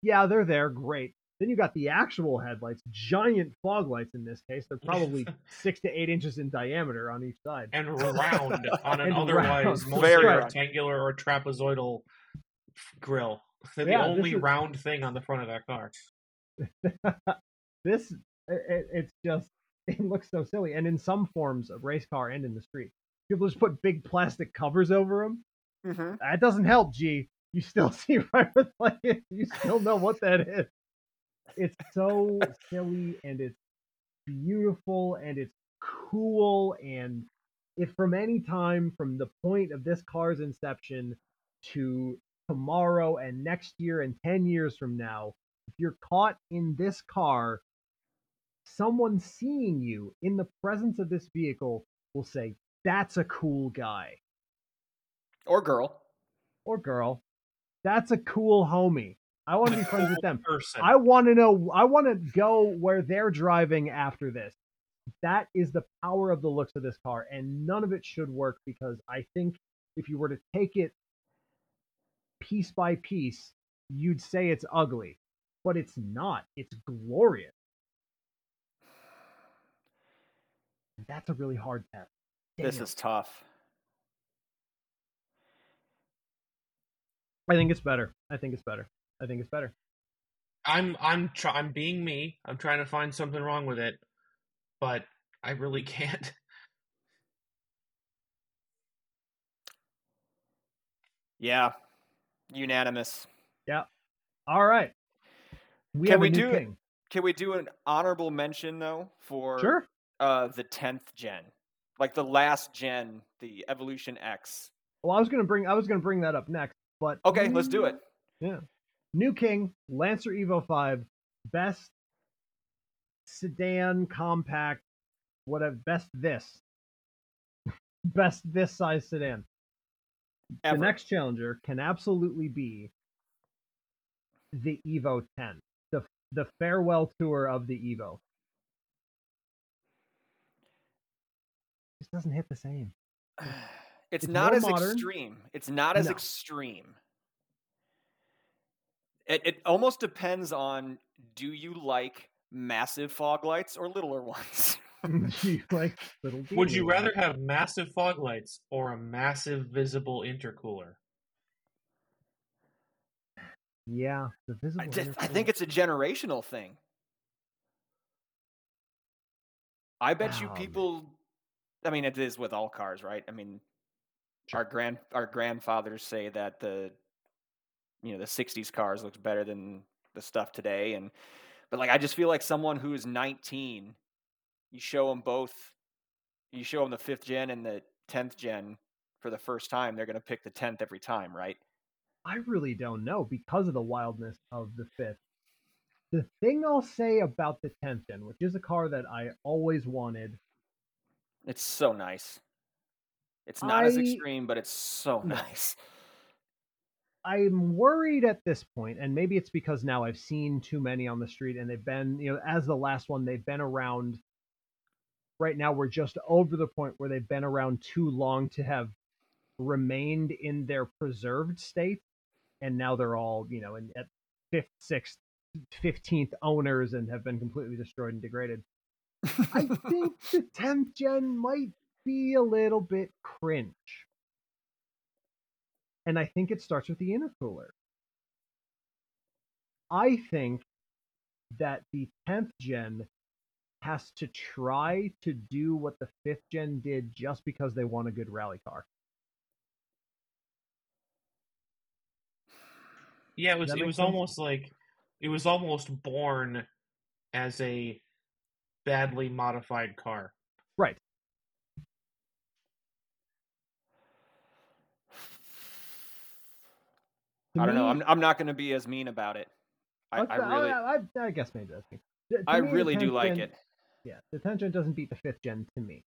Yeah, they're there. Great. Then you got the actual headlights, giant fog lights in this case. They're probably six to eight inches in diameter on each side. and round on an otherwise round. mostly Very round. rectangular or trapezoidal grill. They're Yeah, the only is- round thing on the front of that car. this it, it- it's just it looks so silly and in some forms of race car and in the street. People just put big plastic covers over them Mhm. that doesn't help g. You still see right with like it you still know what that is. It's so silly and it's beautiful and it's cool and if from any time from the point of this car's inception to tomorrow and next year and 10 years from now if you're caught in this car someone seeing you in the presence of this vehicle will say that's a cool guy or girl. or girl. That's a cool homie. I want to be friends with them. Person. I want to know. I want to go where they're driving after this. That is the power of the looks of this car, and none of it should work because I think if you were to take it piece by piece, you'd say it's ugly, but it's not. It's glorious. That's a really hard test. This Damn. is tough. I think it's better. I think it's better. I think it's better. I'm I'm try- I'm being me. I'm trying to find something wrong with it, but I really can't. Yeah, unanimous. Yeah. All right. We Can have a we new do it? king. Can we do an honorable mention though for Sure. Uh the tenth gen, like the last gen, the Evolution X? Well, I was gonna bring I was gonna bring that up next, but Okay, let's do it. Yeah. New King, Lancer Evo 5, best sedan, compact, whatever, best this. best this size sedan. Ever. The next challenger can absolutely be the Evo 10, the the farewell tour of the Evo. Doesn't hit the same. it's, it's not as modern. extreme. It's not as No. extreme. It it almost depends on do you like massive fog lights or littler ones? You like little Would you rather have massive fog lights or a massive visible intercooler? Yeah, the visible. I, just, I think it's a generational thing. I bet you people. I mean, it is with all cars, right? I mean, our grand our grandfathers say that the you know the '60s cars looks better than the stuff today, and but like I just feel like someone who's 19, you show them both, you show them the fifth gen and the 10th gen for the first time, they're gonna pick the 10th every time, right? I really don't know because of the wildness of the fifth. The thing I'll say about the 10th gen, which is a car that I always wanted, It's so nice. It's not as extreme, but it's so nice. I'm worried at this point, and maybe it's because now I've seen too many on the street and they've been, you know, as the last one, they've been around. Right now, we're just over the point where they've been around too long to have remained in their preserved state. And now they're all, you know, in, at fifth, sixth, 15th owners and have been completely destroyed and degraded. I think the 10th gen might be a little bit cringe. And I think it starts with the intercooler. I think that the 10th gen has to try to do what the 5th gen did just because they want a good rally car. Yeah, it was it was sense? almost like it was almost born as a badly modified car. Right. I don't know. I'm I'm not going to be as mean about it. I, I really I, I, I guess maybe that's me. To- to I me, really do like gen- it. Yeah, the tension doesn't beat the 5th gen to me.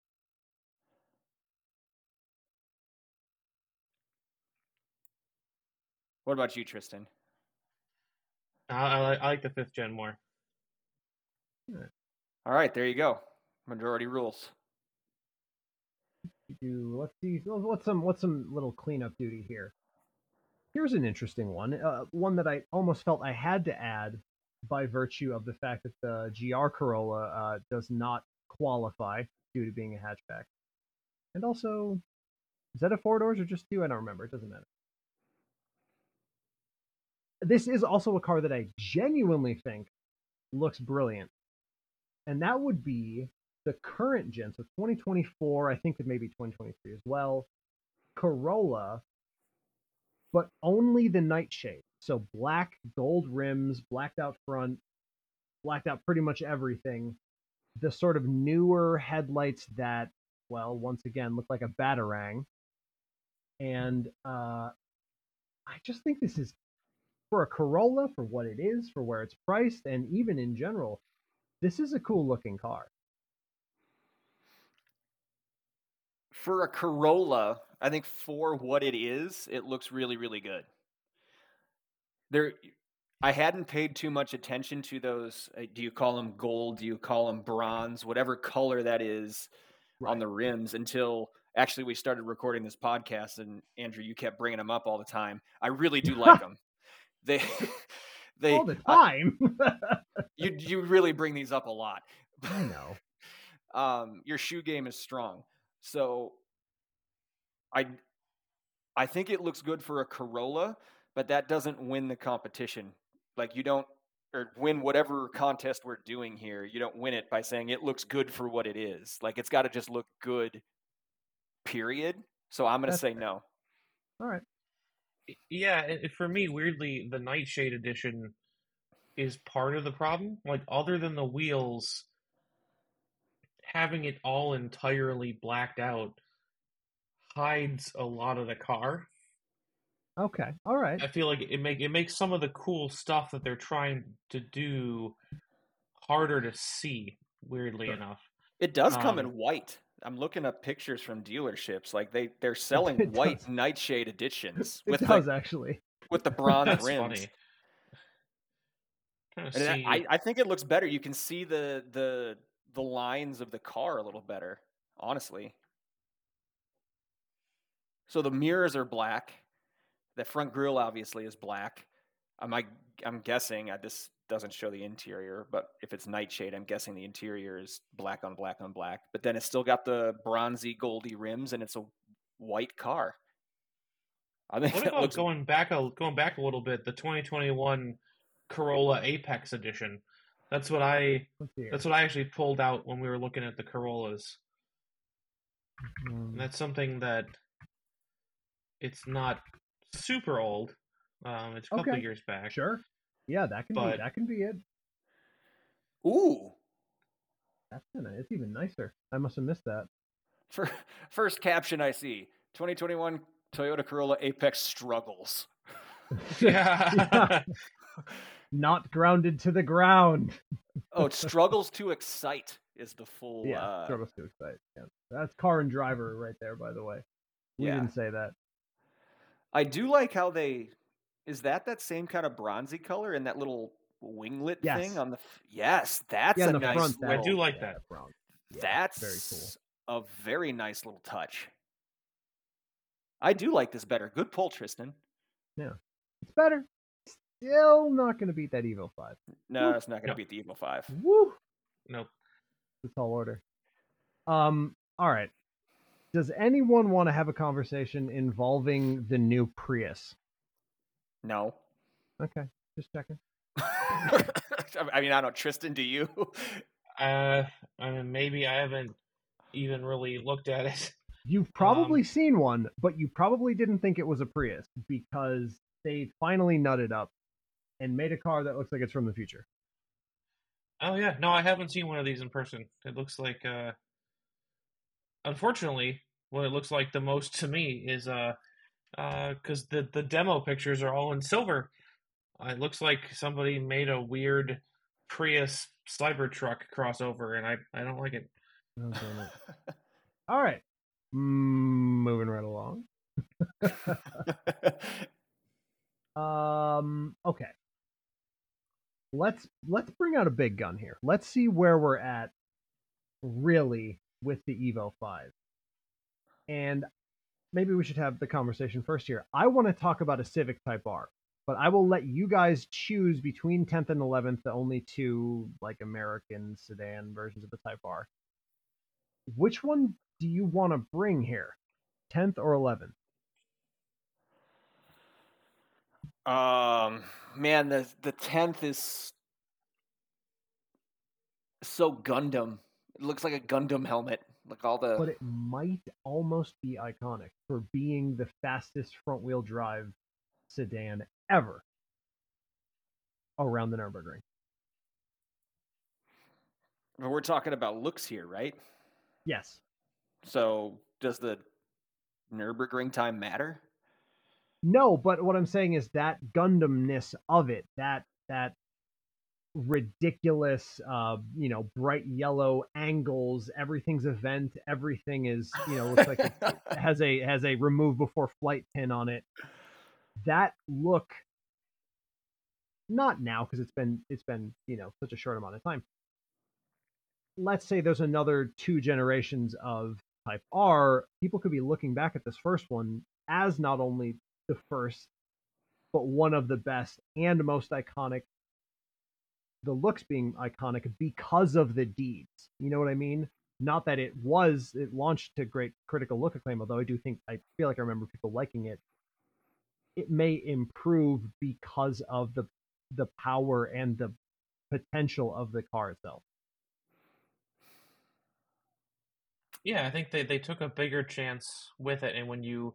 What about you, Tristan? I, I, like- I like the fifth gen more. All right, there you go. Majority rules. let's see what's some what's some little cleanup duty here? Here's an interesting one uh, one that i almost felt i had to add by virtue of the fact that the gr corolla uh, does not qualify due to being a hatchback. And also is that a four doors or just two? I don't remember it doesn't matter. This is also a car that i genuinely think looks brilliant and that would be the current gen, so 2024, I think maybe 2023 as well, Corolla, but only the nightshade. So black, gold rims, blacked out front, blacked out pretty much everything. The sort of newer headlights that, well, once again, look like a batarang. And uh, I just think this is, for a Corolla, for what it is, for where it's priced, and even in general, this is a cool looking car. for a Corolla, I think for what it is, it looks really, really good. There, I hadn't paid too much attention to those. uh, Do you call them gold? Do you call them bronze? Whatever color that is on the rims until actually we started recording this podcast. And Andrew, you kept bringing them up all the time. I really do like them. They, they, All the time. you you really bring these up a lot. I know. um, your shoe game is strong. So I I think it looks good for a Corolla, but that doesn't win the competition. Like you don't or win whatever contest we're doing here. You don't win it by saying it looks good for what it is. Like it's got to just look good. Period. So I'm going to say fair. no. All right. Yeah, and for me, weirdly, the Nightshade edition is part of the problem. Like, other than the wheels, having it all entirely blacked out hides a lot of the car. Okay. All right. I feel like it make it makes some of the cool stuff that they're trying to do harder to see. Weirdly Sure. enough, It does come Um, in white. I'm looking up pictures from dealerships. Like they they're selling It white does. nightshade editions It with does the actually. with the bronze that's rims. funny. Trying to And I- I, I think it looks better. You can see the the the lines of the car a little better, honestly. So the mirrors are black. The front grille obviously is black. I'm I, I'm guessing at this doesn't show the interior, but if it's Nightshade, I'm guessing the interior is black on black on black. But then it's still got the bronzy goldy rims, and it's a white car. I think What that about looks going back a going back a little bit? The 2021 Corolla Apex Edition. That's what I Let's see here. that's what I actually pulled out when we were looking at the Corollas. Um, And that's something that it's not super old. Um, it's a couple Okay. years back. sure. Yeah, that can be that can be it. ooh. That's kinda, it's even nicer. I must have missed that. For, First caption I see 2021 Toyota Corolla Apex struggles. Yeah. Not grounded to the ground. Oh, it struggles to excite is the full. Yeah, uh, struggles to excite. Yeah, that's car and driver right there. By the way, we Yeah. didn't say that. I do like how they. Is that that same kind of bronzy color and that little winglet Yes. thing on the? f- Yes, that's yeah, a in the nice. front. I do like yeah, that. brown. Yeah, that's very cool. a very nice little touch. I do like this better. Good pull, Tristan. Yeah, it's better. Still not going to beat that Evo Five. No, Woo. it's not going to No. beat the Evo Five. Woo! Nope. The tall order. Um. All right. Does anyone want to have a conversation involving the new Prius? No. Okay, just checking. I mean, I don't know. Tristan, do you? Uh, I mean, maybe I haven't even really looked at it. You've probably seen one, but you probably didn't think it was a Prius because they finally nutted up and made a car that looks like it's from the future. Oh yeah, no, I haven't seen one of these in person. It looks like, uh, unfortunately, what it looks like the most to me is uh, uh, because the the demo pictures are all in silver. Uh, it looks like somebody made a weird Prius Cybertruck crossover, and I I don't like it. Oh, it. All right. Mm, moving right along. Um. Okay. Let's let's bring out a big gun here. Let's see where we're at, really, with the Evo Five. And maybe we should have the conversation first here. I want to talk about a Civic Type R, but I will let you guys choose between 10th and 11th, the only two like American sedan versions of the Type R. Which one do you want to bring here, 10th or 11th? Um, man, the the tenth is so Gundam. It looks like a Gundam helmet. Like all the but it might almost be iconic for being the fastest front wheel drive sedan ever around the Nürburgring. but we're talking about looks here, right? Yes. So does the Nurburgring time matter? No, but what I'm saying is that Gundamness of it, that that ridiculous uh you know bright yellow angles. Everything's event everything is you know looks like it has a has a remove before flight pin on it. That look not now because it's been it's been you know such a short amount of time. Let's say there's another two generations of type r. People could be looking back at this first one as not only the first but one of the best and most iconic the looks being iconic because of the deeds. You know what I mean? Not that it was it launched to great critical look acclaim, although I do think I feel like I remember people liking it. It may improve because of the the power and the potential of the car itself. Yeah, I think they, they took a bigger chance with it and when you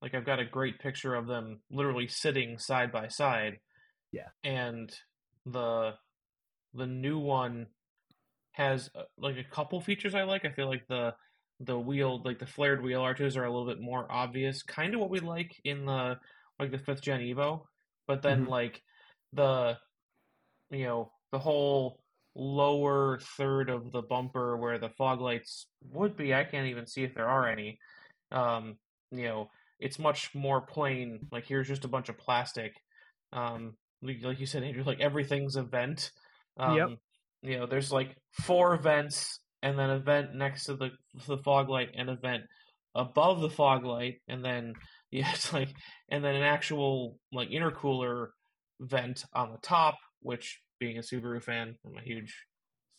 like I've got a great picture of them literally sitting side by side. Yeah. And the the new one has uh, like a couple features I like. I feel like the the wheel, like the flared wheel arches, are a little bit more obvious. Kind of what we like in the like the fifth gen Evo, but then Mhm. like the you know the whole lower third of the bumper where the fog lights would be. I can't even see if there are any. Um, you know, it's much more plain. Like here's just a bunch of plastic. Um, like like you said, Andrew, like everything's a vent. Um, Yep. You know, there's like four vents, and then a vent next to the the fog light, and a vent above the fog light, and then yeah, it's like, and then an actual like intercooler vent on the top. Which, being a Subaru fan, I'm a huge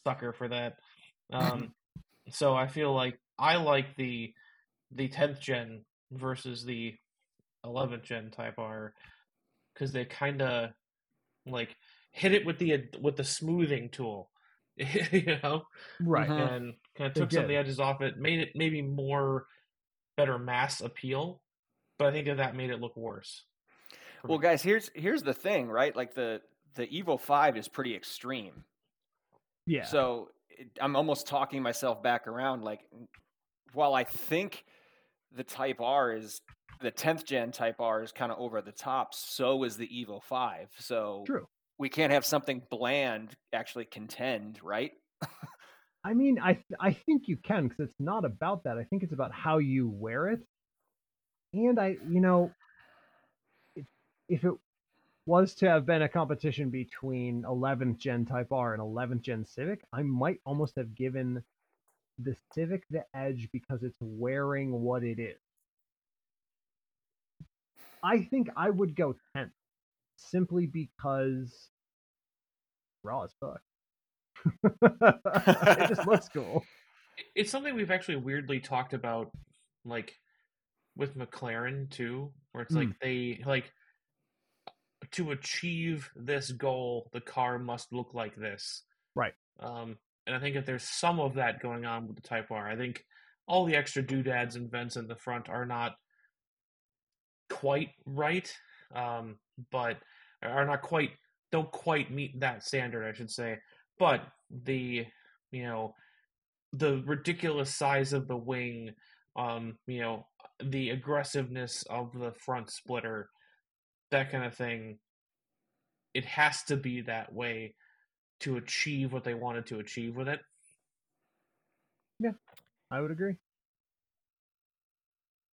sucker for that. Um, so I feel like I like the the 10th gen versus the 11th gen Type R because they kind of like hit it with the with the smoothing tool, you know, Right. Mhm. and kind of They took some of the edges off it, made it maybe more better mass appeal, but I think that that made it look worse. Well, me. guys, here's here's the thing, right? Like the the Evo Five is pretty extreme. Yeah. So it, I'm almost talking myself back around. Like, while I think the Type R is the 10th gen Type R is kind of over the top, so is the Evo 5. So True. We can't have something bland actually contend, right? I mean, I th- I think you can because it's not about that. I think it's about how you wear it. And I, you know, if, if it was to have been a competition between 11th gen Type R and 11th gen Civic, I might almost have given the Civic the edge because it's wearing what it is. I think I would go 10th simply because raw as fuck. it just looks cool. it's something we've actually weirdly talked about like with McLaren too where it's like they like to achieve this goal the car must look like this Right. um and I think if there's some of that going on with the Type R I think all the extra doodads and vents in the front are not quite right um but are not quite don't quite meet that standard I should say but the you know the ridiculous size of the wing, um, you know, the aggressiveness of the front splitter, that kind of thing. It has to be that way to achieve what they wanted to achieve with it. Yeah, I would agree.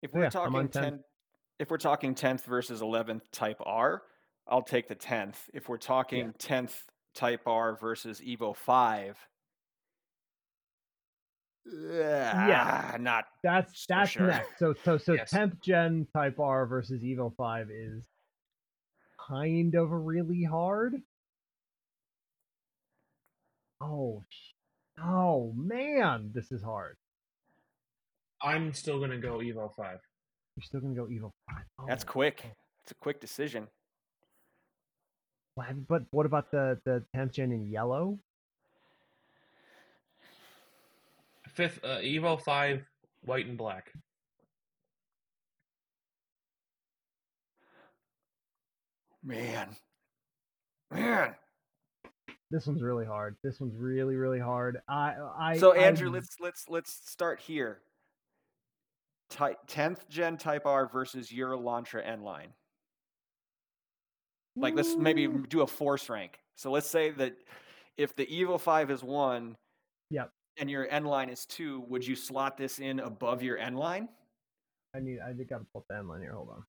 If we're I'm talking on 10th. 10, if we're talking 10th versus 11th Type R, I'll take the 10th. If we're talking 10th Type R versus Evo 5, yeah, not That's that's sure. next. So so so Yes. 10th gen Type R versus Evo 5 is kind of really hard. Oh, oh man, this is hard. I'm still gonna go Evo five. You're still gonna go Evo 5. Oh, that's quick. It's a quick decision. But what about the the 10th gen in yellow? Fifth uh, Evo five, white and black. Man. Man. This one's really hard. This one's really really hard. I I So Andrew, I'm- let's let's let's start here. Type 10th gen Type R versus your Elantra N line. Like let's maybe do a force rank. So let's say that if the Evo Five is one, Yep. and your N line is two, would you slot this in above your N line? I need. I just got to pull the N line here. Hold on.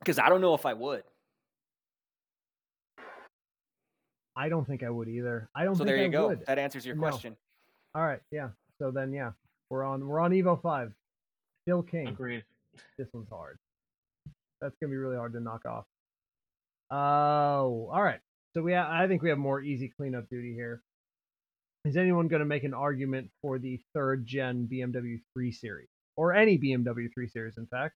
Because I don't know if I would. I don't think I would either. I don't So think there you I go. would. That answers your No. question. All right, yeah. So then, yeah, we're on. We're on Evo Five. Still King. Agreed. This one's hard. That's gonna be really hard to knock off. Oh, all right. So we, ha- I think we have more easy cleanup duty here. Is anyone going to make an argument for the third gen BMW 3 Series or any BMW 3 Series? In fact,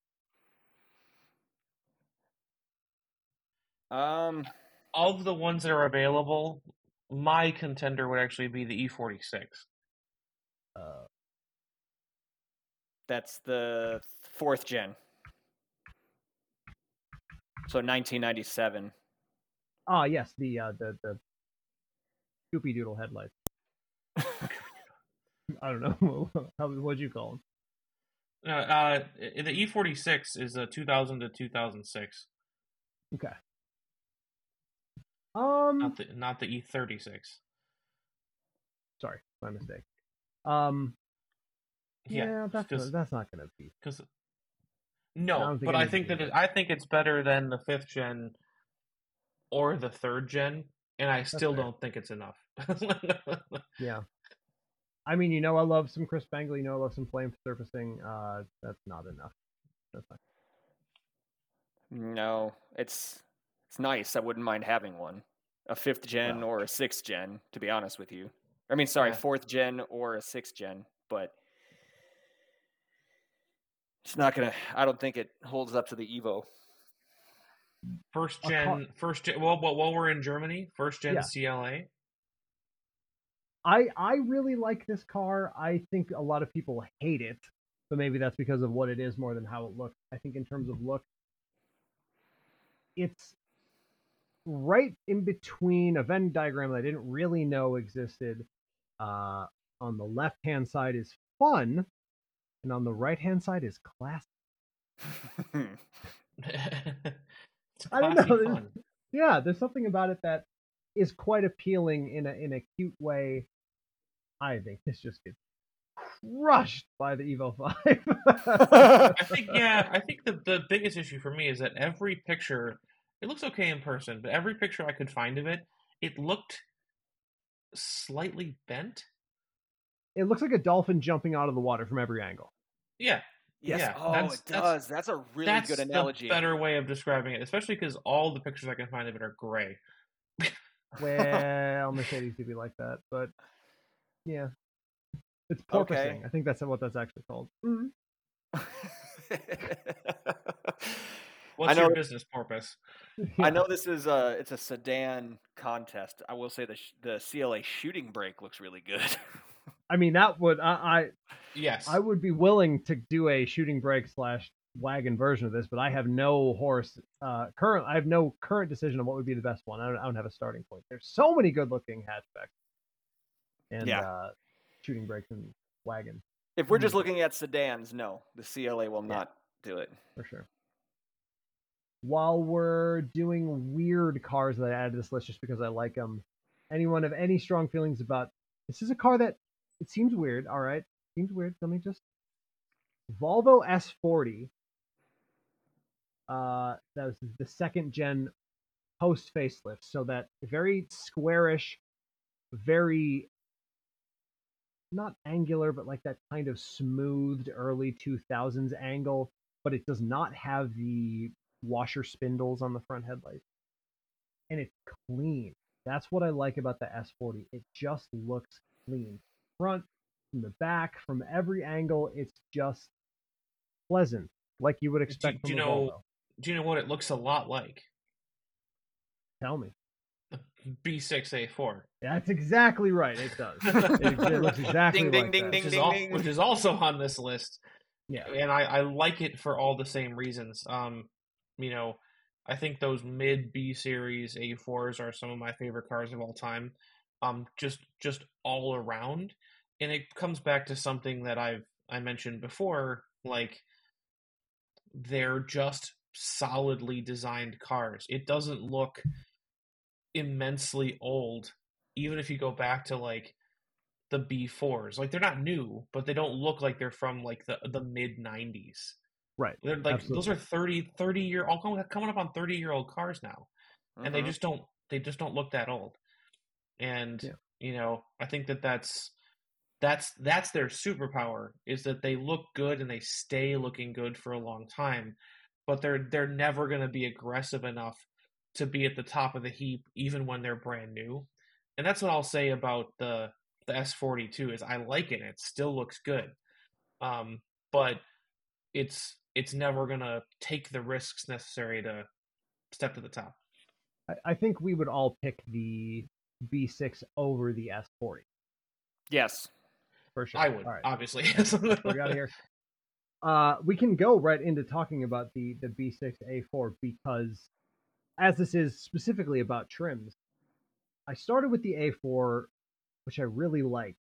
Um, Of the ones that are available, my contender would actually be the E E46. Uh, that's the fourth gen. So 1997. ah, yes, the uh, the the Scoopy Doodle headlights. I don't know. How what'd you call them? Uh, uh, the E46 is a 2000 to 2006, Okay. Um, not the not the E36. sorry, my mistake. Um, yeah, Yeah, that's because not, that's not gonna be. because no, don't but I think that it. I think it's better than the fifth gen or the third gen, and I still fair. don't think it's enough. Yeah. I mean, you know, I love some Chris Bangle. You know, I love some flame surfacing. Uh, that's not enough. That's not. No, it's it's nice. I wouldn't mind having one, a fifth gen Well. or a sixth gen. To be honest with you, I mean, sorry, Yeah. fourth gen or a sixth gen, but it's not gonna. I don't think it holds up to the Evo. first gen, car- first gen. Well, while while we're in Germany, first gen Yeah. CLA. I I really like this car. I think a lot of people hate it, but maybe that's because of what it is more than how it looks. I think in terms of look, it's right in between a Venn diagram that I didn't really know existed. Uh, on the left hand side is fun, and on the right hand side is class. it's I don't know, there's- yeah, there's something about it that is quite appealing in a in a cute way. I think this just gets crushed by the Evo Five. I think yeah, I think the the biggest issue for me is that every picture it looks okay in person, but every picture I could find of it, it looked slightly bent. it looks like a dolphin jumping out of the water from every angle. Yeah, yes. Yeah, oh, that's- it that's- does. That's, a really that's good analogy. the better way of describing it, especially because all the pictures I can find of it are gray. Well, Mercedes do be like that, but yeah, it's porpoising. I think that's what that's actually called. Mhm. What's know- your business purpose? I know this is a it's a sedan contest. I will say the sh- the CLA shooting brake looks really good. I mean, that would I, I Yes, I I would be willing to do a shooting brake slash wagon version of this, but I have no horse uh current. I have no current decision on what would be the best one. I don't, I don't have a starting point. There's so many good looking hatchbacks and Yeah. uh, shooting brakes and wagon if we're just Mhm. looking at sedans, no, the CLA will Yeah. not do it. for sure. While we're doing weird cars that I added to this list just because I like them, anyone have any strong feelings about this? Is a car that it seems weird. All right, seems weird. Let me just Volvo S40. Uh, that was the second gen post facelift, so that very squarish, very not angular, but like that kind of smoothed early 2000s angle, but it does not have the washer spindles on the front headlights. And it's clean. That's what I like about the S40. It just looks clean. Front, from the back, from every angle, it's just pleasant, like you would expect do from you a know- Volvo. Do you know what it looks a lot like? Tell me. B6A4, That's exactly right. It does. It, it looks exactly Ding, ding, like ding, that. ding, which is, al- ding. which is also on this list. Yeah. and I, I like it for all the same reasons. Um, you know, I think those mid B series A4s are some of my favorite cars of all time. Um, just just all around, and it comes back to something that I've I mentioned before, like they're just solidly designed cars. It doesn't look immensely old. Even if you go back to like the B4s, like they're not new, but they don't look like they're from like the the mid 90s. Right. They're like Absolutely. those are 30 30 year all coming up on 30 year old cars now. And they Mhm. just don't they just don't look that old. And Yeah. you know, I think that that's that's that's their superpower is that they look good and they stay looking good for a long time, but they're they're never going to be aggressive enough to be at the top of the heap even when they're brand new. And that's what I'll say about the the S42 is I like it. It still looks good. Um, but it's it's never going to take the risks necessary to step to the top. I, I think we would all pick the B6 over the S40 Yes. for sure. I would, All right. obviously. we got here. Uh, we can go right into talking about the the B6A4 because, as this is specifically about trims, I started with the A4, which I really like.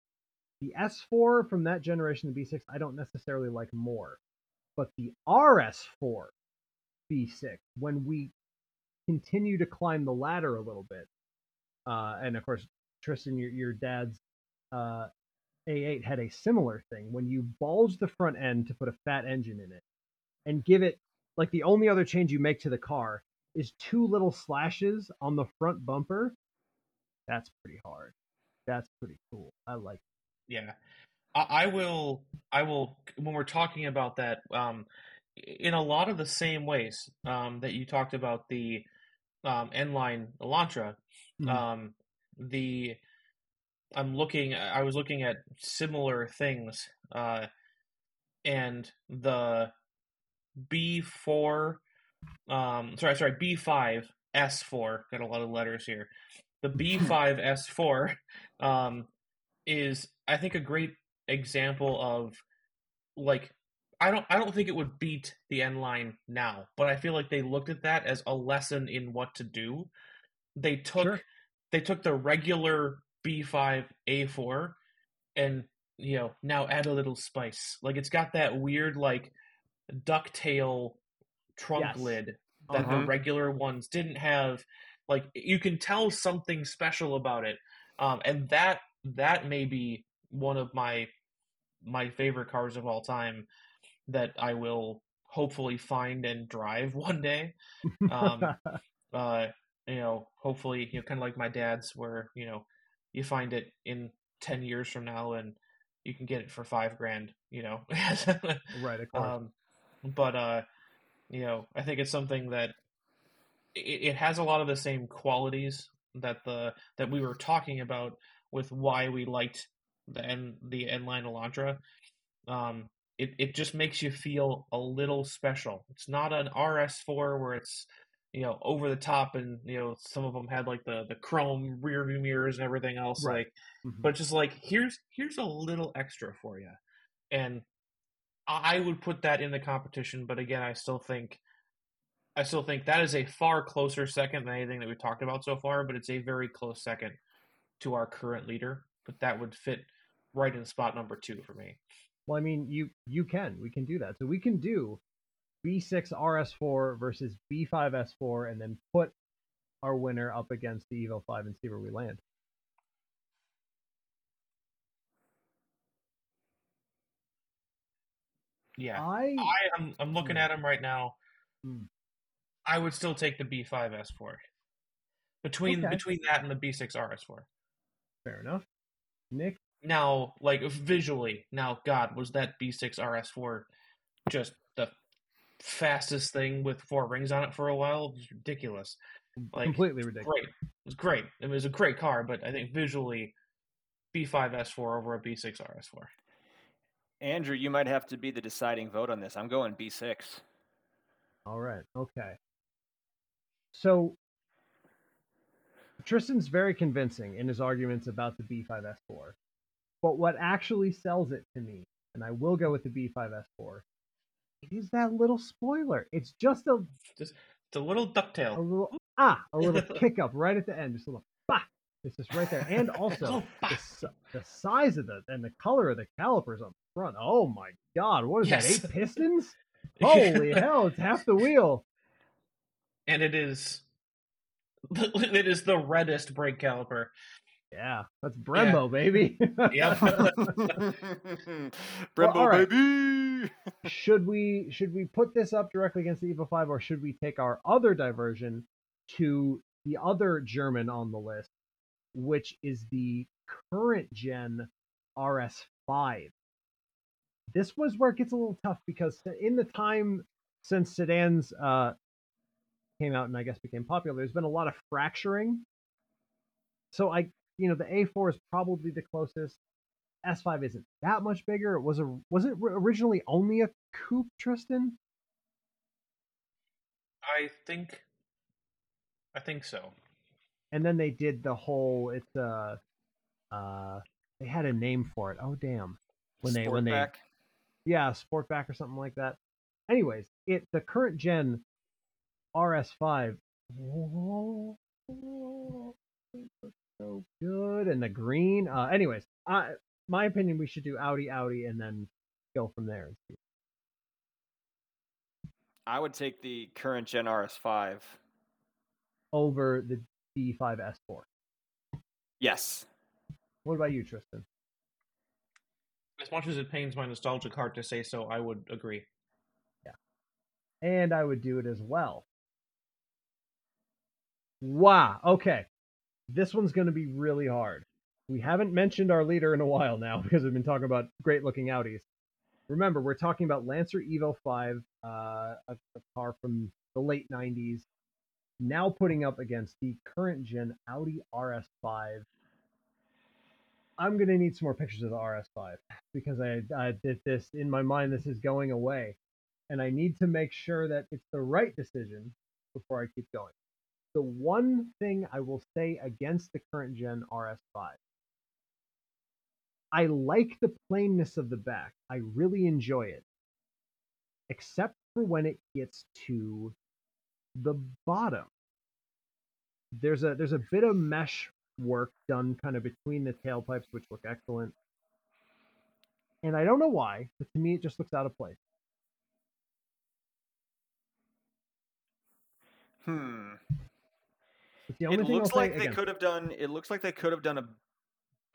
The S4 from that generation, the B6, I don't necessarily like more, but the RS4 B6, when we continue to climb the ladder a little bit, uh, and of course, Tristan, your your dad's uh, A8 had a similar thing when you bulge the front end to put a fat engine in it and give it like the only other change you make to the car is two little slashes on the front bumper. That's pretty hard. That's pretty cool. I like it. Yeah, I, I will. I will when we're talking about that. Um, in a lot of the same ways um, that you talked about the um, N-line Elantra, Mhm. um, the I'm looking. I was looking at similar things, uh, and the B4. Um, sorry, sorry, B5 S4. Got a lot of letters here. The B5 S4 um, is I think a great example of like I don't I don't think it would beat the N line now, but I feel like they looked at that as a lesson in what to do. They took Sure. they took the regular B5 A4 and you know now add a little spice. Like it's got that weird like ducktail trunk Yes. lid that Uh-huh. the regular ones didn't have. Like you can tell something special about it, um, and that that may be one of my my favorite cars of all time that I will hopefully find and drive one day. Um, uh, you know, hopefully, you know, kind of like my dad's, where you know, you find it in ten years from now, and you can get it for five grand. You know, right, of course. um, but uh, you know, I think it's something that it, it has a lot of the same qualities that the that we were talking about with why we liked the N the N line Elantra. Um, it it just makes you feel a little special. It's not an RS4 where it's you know over the top and you know some of them had like the the chrome rear view mirrors and everything else Right. like Mhm. but just like here's here's a little extra for you and i would put that in the competition but again i still think i still think that is a far closer second than anything that we've talked about so far but it's a very close second to our current leader but that would fit right in spot number two for me Well, I mean, you you can. We can do that. So we can do B6 RS4 versus B5 S4, and then put our winner up against the Evo 5 and see where we land. yeah I i am i'm looking Hmm. at them right now Hmm. i would still take the b5 s4 between Okay. between that and the b6 rs4 fair enough. Nick, now like visually now god was that b6 rs4 just the fastest thing with four rings on it for a while it was ridiculous like completely ridiculous. great it was great it was a great car but i think visually b5 s4 over a b6 rs4 Andrew, you might have to be the deciding vote on this. I'm going B6. All right. Okay. So Tristan's very convincing in his arguments about the B5S4. But what actually sells it to me, and I will go with the B5S4, is that little spoiler. It's just a, it's a little ducktail. a little ah, a little kick up right at the end, just a little bah. It's just right there. And also Oh, the, the size of the and the color of the calipers on the front. Oh my god, what is Yes. that? Eight pistons? Holy hell, it's half the wheel. and it is it is the reddest brake caliper. Yeah, that's Brembo, baby. Yep. Brembo, all right. baby. should we should we put this up directly against the Evo 5 or should we take our other diversion to the other German on the list, which is the current gen RS5? This was where it gets a little tough because in the time since sedans uh, came out and I guess became popular, there's been a lot of fracturing. So I, you know, the A4 is probably the closest. S5 isn't that much bigger. It was a was it originally only a coupe, Tristan? I think. I think so. And then they did the whole it's uh uh they had a name for it. Oh damn. When they when they Sportback. yeah, Sportback or something like that. Anyways, it the current gen RS5 oh, it looks so good and the green. Uh anyways, I my opinion we should do Audi Audi and then go from there and see. I would take the current Gen RS5. over the B5 S4. Yes. What about you, Tristan? As much as it pains my nostalgic heart to say so, I would agree. Yeah. And I would do it as well. Wow. Okay. This one's going to be really hard. We haven't mentioned our leader in a while now because we've been talking about great looking Audis. Remember, we're talking about Lancer Evo 5, uh, a, a car from the late 90s, now putting up against the current gen Audi RS5. I'm going to need some more pictures of the RS5 because I, I did this in my mind. This is going away and I need to make sure that it's the right decision before I keep going. The one thing I will say against the current gen RS5, I like the plainness of the back. I really enjoy it, except for when it gets to the bottom. There's a there's a bit of mesh work done kind of between the tailpipes, which look excellent. And I don't know why, but to me it just looks out of place. Hmm. It's the only It looks I'll like they again. could have done. It looks like they could have done a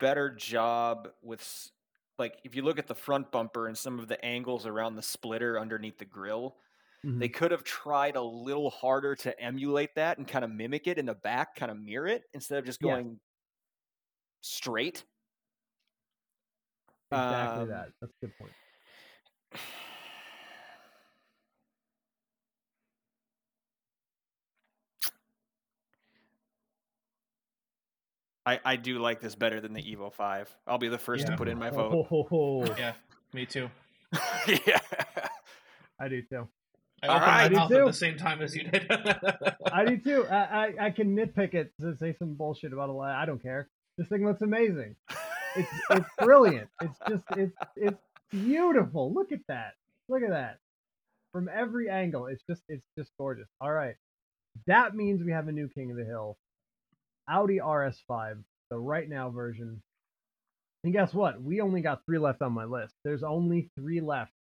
better job with, like, if you look at the front bumper and some of the angles around the splitter underneath the grill, they Mhm. could have tried a little harder to emulate that and kind of mimic it in the back, kind of mirror it instead of just going straight. Exactly Um, that. That's a good point. I, I do like this better than the Evo 5. I'll be the first to put in my oh, vote. Oh, Yeah, me too. yeah. I do too. I All opened right. my I do mouth at the same time as you did. I do too. I, I, I can nitpick it to say some bullshit about a lot. I don't care. This thing looks amazing. It's it's brilliant. It's just it's it's beautiful. Look at that. Look at that. From every angle, it's just it's just gorgeous. All right. That means we have a new king of the hill. Audi RS5, the right now version. And guess what? We only got three left on my list. There's only three left.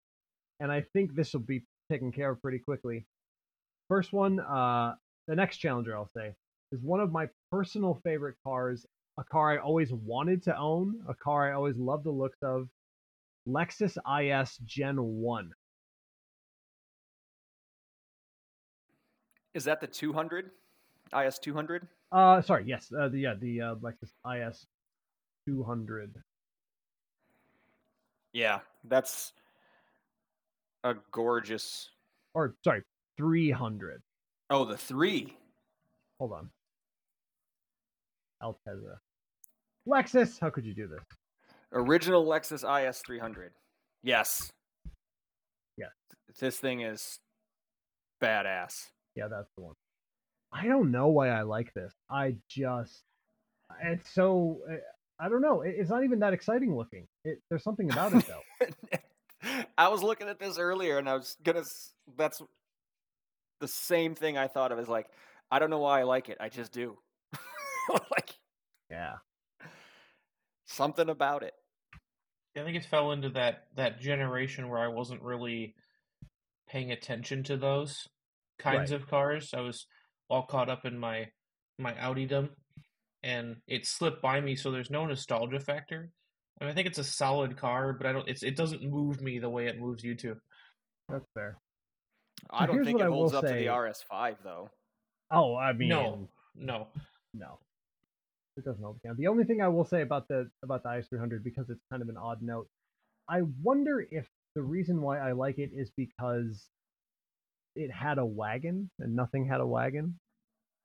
And I think this will be taken care of pretty quickly. First one, uh, the next challenger I'll say, is one of my personal favorite cars, a car I always wanted to own, a car I always loved the looks of. Lexus IS Gen 1. Is that the 200? IS 200? Uh, sorry, yes, uh, the, yeah, the uh, Lexus IS 200. Yeah, that's a gorgeous. Or, sorry, 300. Oh, the three. Hold on. Altezza. Lexus, how could you do this? Original Lexus IS 300. Yes. Yes. This thing is badass. Yeah, that's the one. I don't know why I like this. I just, it's so, uh, I don't know. It's not even that exciting looking. It, there's something about it though. I was looking at this earlier and I was gonna. That's the same thing I thought of. Is like, I don't know why I like it. I just do. like yeah. something about it. I think it fell into that that generation where I wasn't really paying attention to those kinds Right. of cars. I was all caught up in my my Audidom, and it slipped by me, so there's no nostalgia factor. I, mean, I think it's a solid car, but I don't. It's it doesn't move me the way it moves you two. That's fair. I don't Here's think it holds up to the RS5 though. Oh, I mean, No, no. no, it doesn't hold the count. The only thing I will say about the about the IS300 because it's kind of an odd note, I wonder if the reason why I like it is because it had a wagon and nothing had a wagon,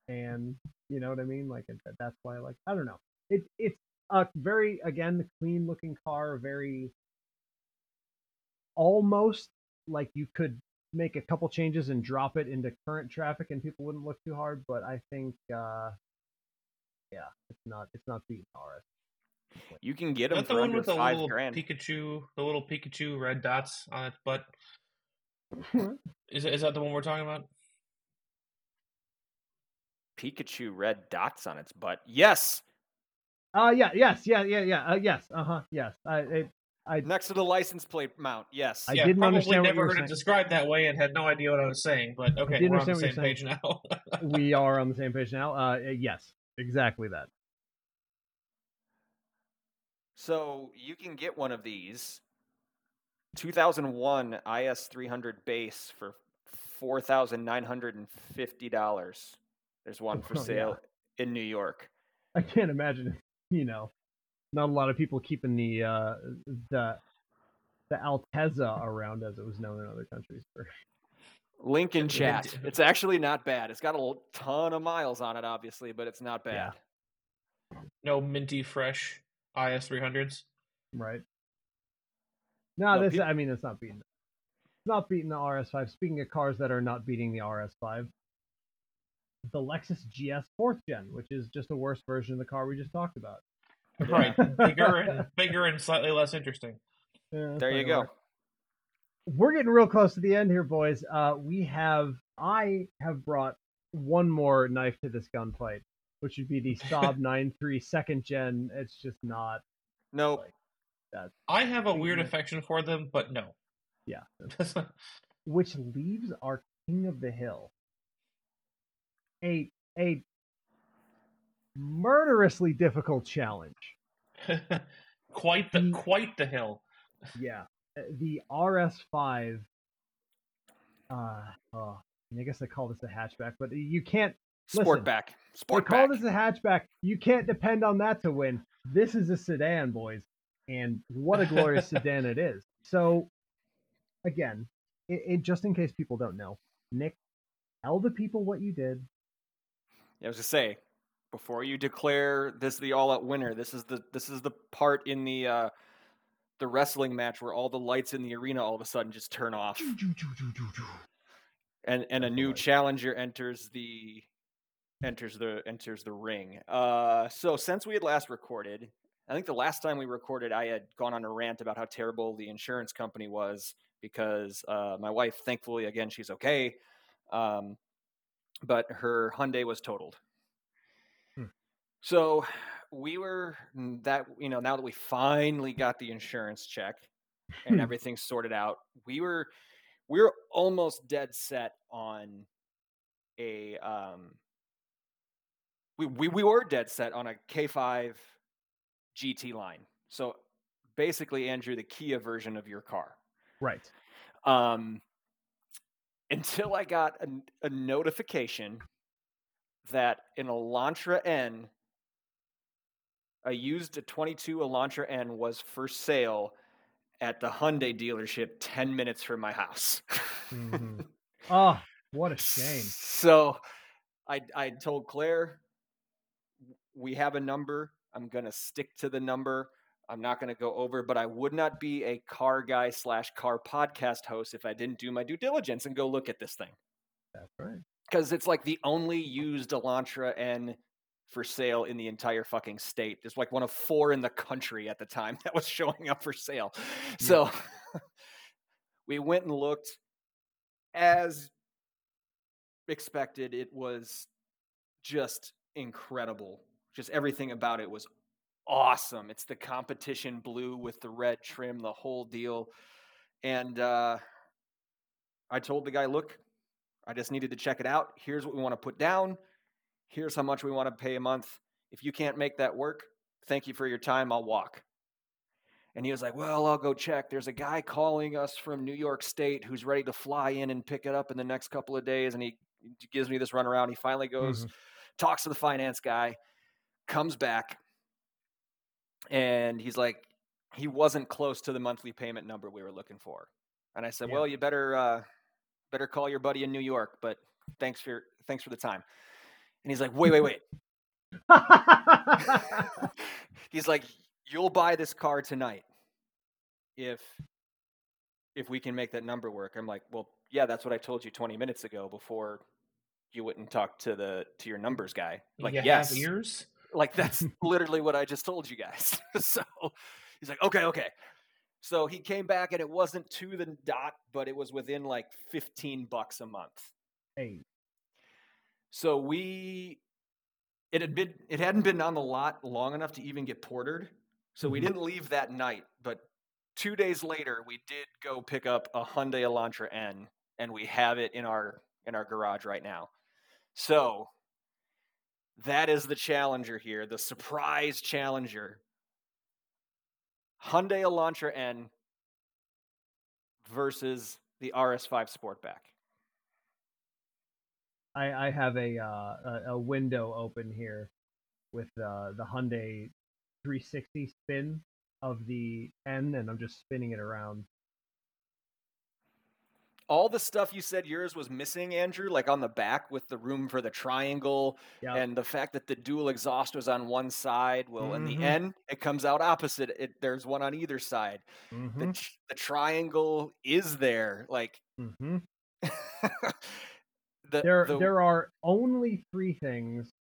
and you know what I mean. Like that- that's why I like. I don't know. It it's a very again the clean looking car, very almost like you could make a couple changes and drop it into current traffic and people wouldn't look too hard but i think uh yeah it's not it's not beating rs You can get them that the for one under with the five little grand. Pikachu, the little Pikachu red dots on its butt? Is is that the one we're talking about? Pikachu red dots on its butt. Yes, uh yeah yes yeah yeah yeah uh, yes uh-huh yes i it, i next to the license plate mount. Yes. I yeah, didn't probably understand what never heard saying. it described that way and had no idea what I was saying. But okay, didn't we're on the understand same what you're page now. we are on the same page now uh yes exactly that So you can get one of these 2001 IS300 base for $4,950. There's one for Oh, yeah. sale in New York. i can't imagine you know not a lot of people keeping the uh the the Altezza around as it was known in other countries for Link in chat. It's actually not bad. It's got a ton of miles on it, obviously, but it's not Yeah. bad. no minty fresh IS three hundreds. Right. No, No, this peop- I mean it's not beating it's not beating the RS5. Speaking of cars that are not beating the RS5, the Lexus GS fourth gen, which is just a worse version of the car we just talked about. Right, bigger and bigger and slightly less interesting. Yeah, There you go. worse. We're getting real close to the end here, boys. Uh, we have I have brought one more knife to this gunfight, which would be the Saab 9.3 second gen. It's just not. Nope. I have a weird affection for them, but no. Yeah. which leaves our king of the hill a a murderously difficult challenge. quite the Mm. quite the hill. Yeah, uh, the RS5. Uh, oh, I guess they call this a hatchback, but you can't. Listen, Sportback. They call Sportback. this a hatchback. You can't depend on that to win. This is a sedan, boys, and what a glorious sedan it is. So, again, it, it, just in case people don't know, Nick, tell the people what you did. Yeah, I was to say, before you declare this the all-out winner, this is the this is the part in the uh, the wrestling match where all the lights in the arena all of a sudden just turn off, and and a new challenger enters the enters the enters the ring. Uh, so since we had last recorded, I think the last time we recorded, I had gone on a rant about how terrible the insurance company was because uh, my wife, thankfully, again, she's okay, um, but her Hyundai was totaled. Hmm. So we were mm, that you know now that we finally got the insurance check and Hmm. everything sorted out, we were we were almost dead set on a um we, we we were dead set on a K5 GT line. So basically, Andrew, the Kia version of your car. Right. Um, until I got a, a notification that an Elantra N, a used a 22 Elantra N, was for sale at the Hyundai dealership 10 minutes from my house. Mhm. Oh, what a shame. So I I told Claire we have a number. I'm gonna stick to the number. I'm not gonna go over, but I would not be a car guy slash car podcast host if I didn't do my due diligence and go look at this thing. That's right. Because it's like the only used Elantra N for sale in the entire fucking state. It's like one of four in the country at the time that was showing up for sale. Hmm. So we went and looked. As expected, it was just incredible. Just everything about it was awesome. It's the competition blue with the red trim, the whole deal. And uh, I told the guy, look, I just needed to check it out. Here's what we want to put down. Here's how much we want to pay a month. If you can't make that work, thank you for your time. I'll walk. And he was like, Well, I'll go check. There's a guy calling us from New York State who's ready to fly in and pick it up in the next couple of days. And he gives me this runaround. He finally goes, Mhm. talks to the finance guy, comes back, and he's like, he wasn't close to the monthly payment number we were looking for. And I said, Yeah. Well, you better uh, better call your buddy in New York, but thanks for thanks for the time. And he's like, Wait, wait, wait. he's like, You'll buy this car tonight if if we can make that number work. I'm like, Well, yeah, that's what I told you 20 minutes ago before you wouldn't talk to the to your numbers guy. Like, you yes, have ears. Like that's literally what I just told you guys. so he's like, okay, okay. So he came back and it wasn't to the dot, but it was within like 15 bucks a month. hey, So we it had been it hadn't been on the lot long enough to even get portered. So we Mhm. didn't leave that night, but 2 days later we did go pick up a Hyundai Elantra N and we have it in our in our garage right now. So that is the challenger here, the surprise challenger. Hyundai Elantra N versus the RS5 Sportback. I, I have a, uh, a window open here with uh, the Hyundai 360 spin of the N, and I'm just spinning it around. All the stuff you said yours was missing, Andrew, like on the back with the room for the triangle Yeah, and the fact that the dual exhaust was on one side. Well, in Mhm. the end, it comes out opposite. It there's one on either side. The, hmm tr- the triangle is there. Like mm-hmm. the, there the there are only three things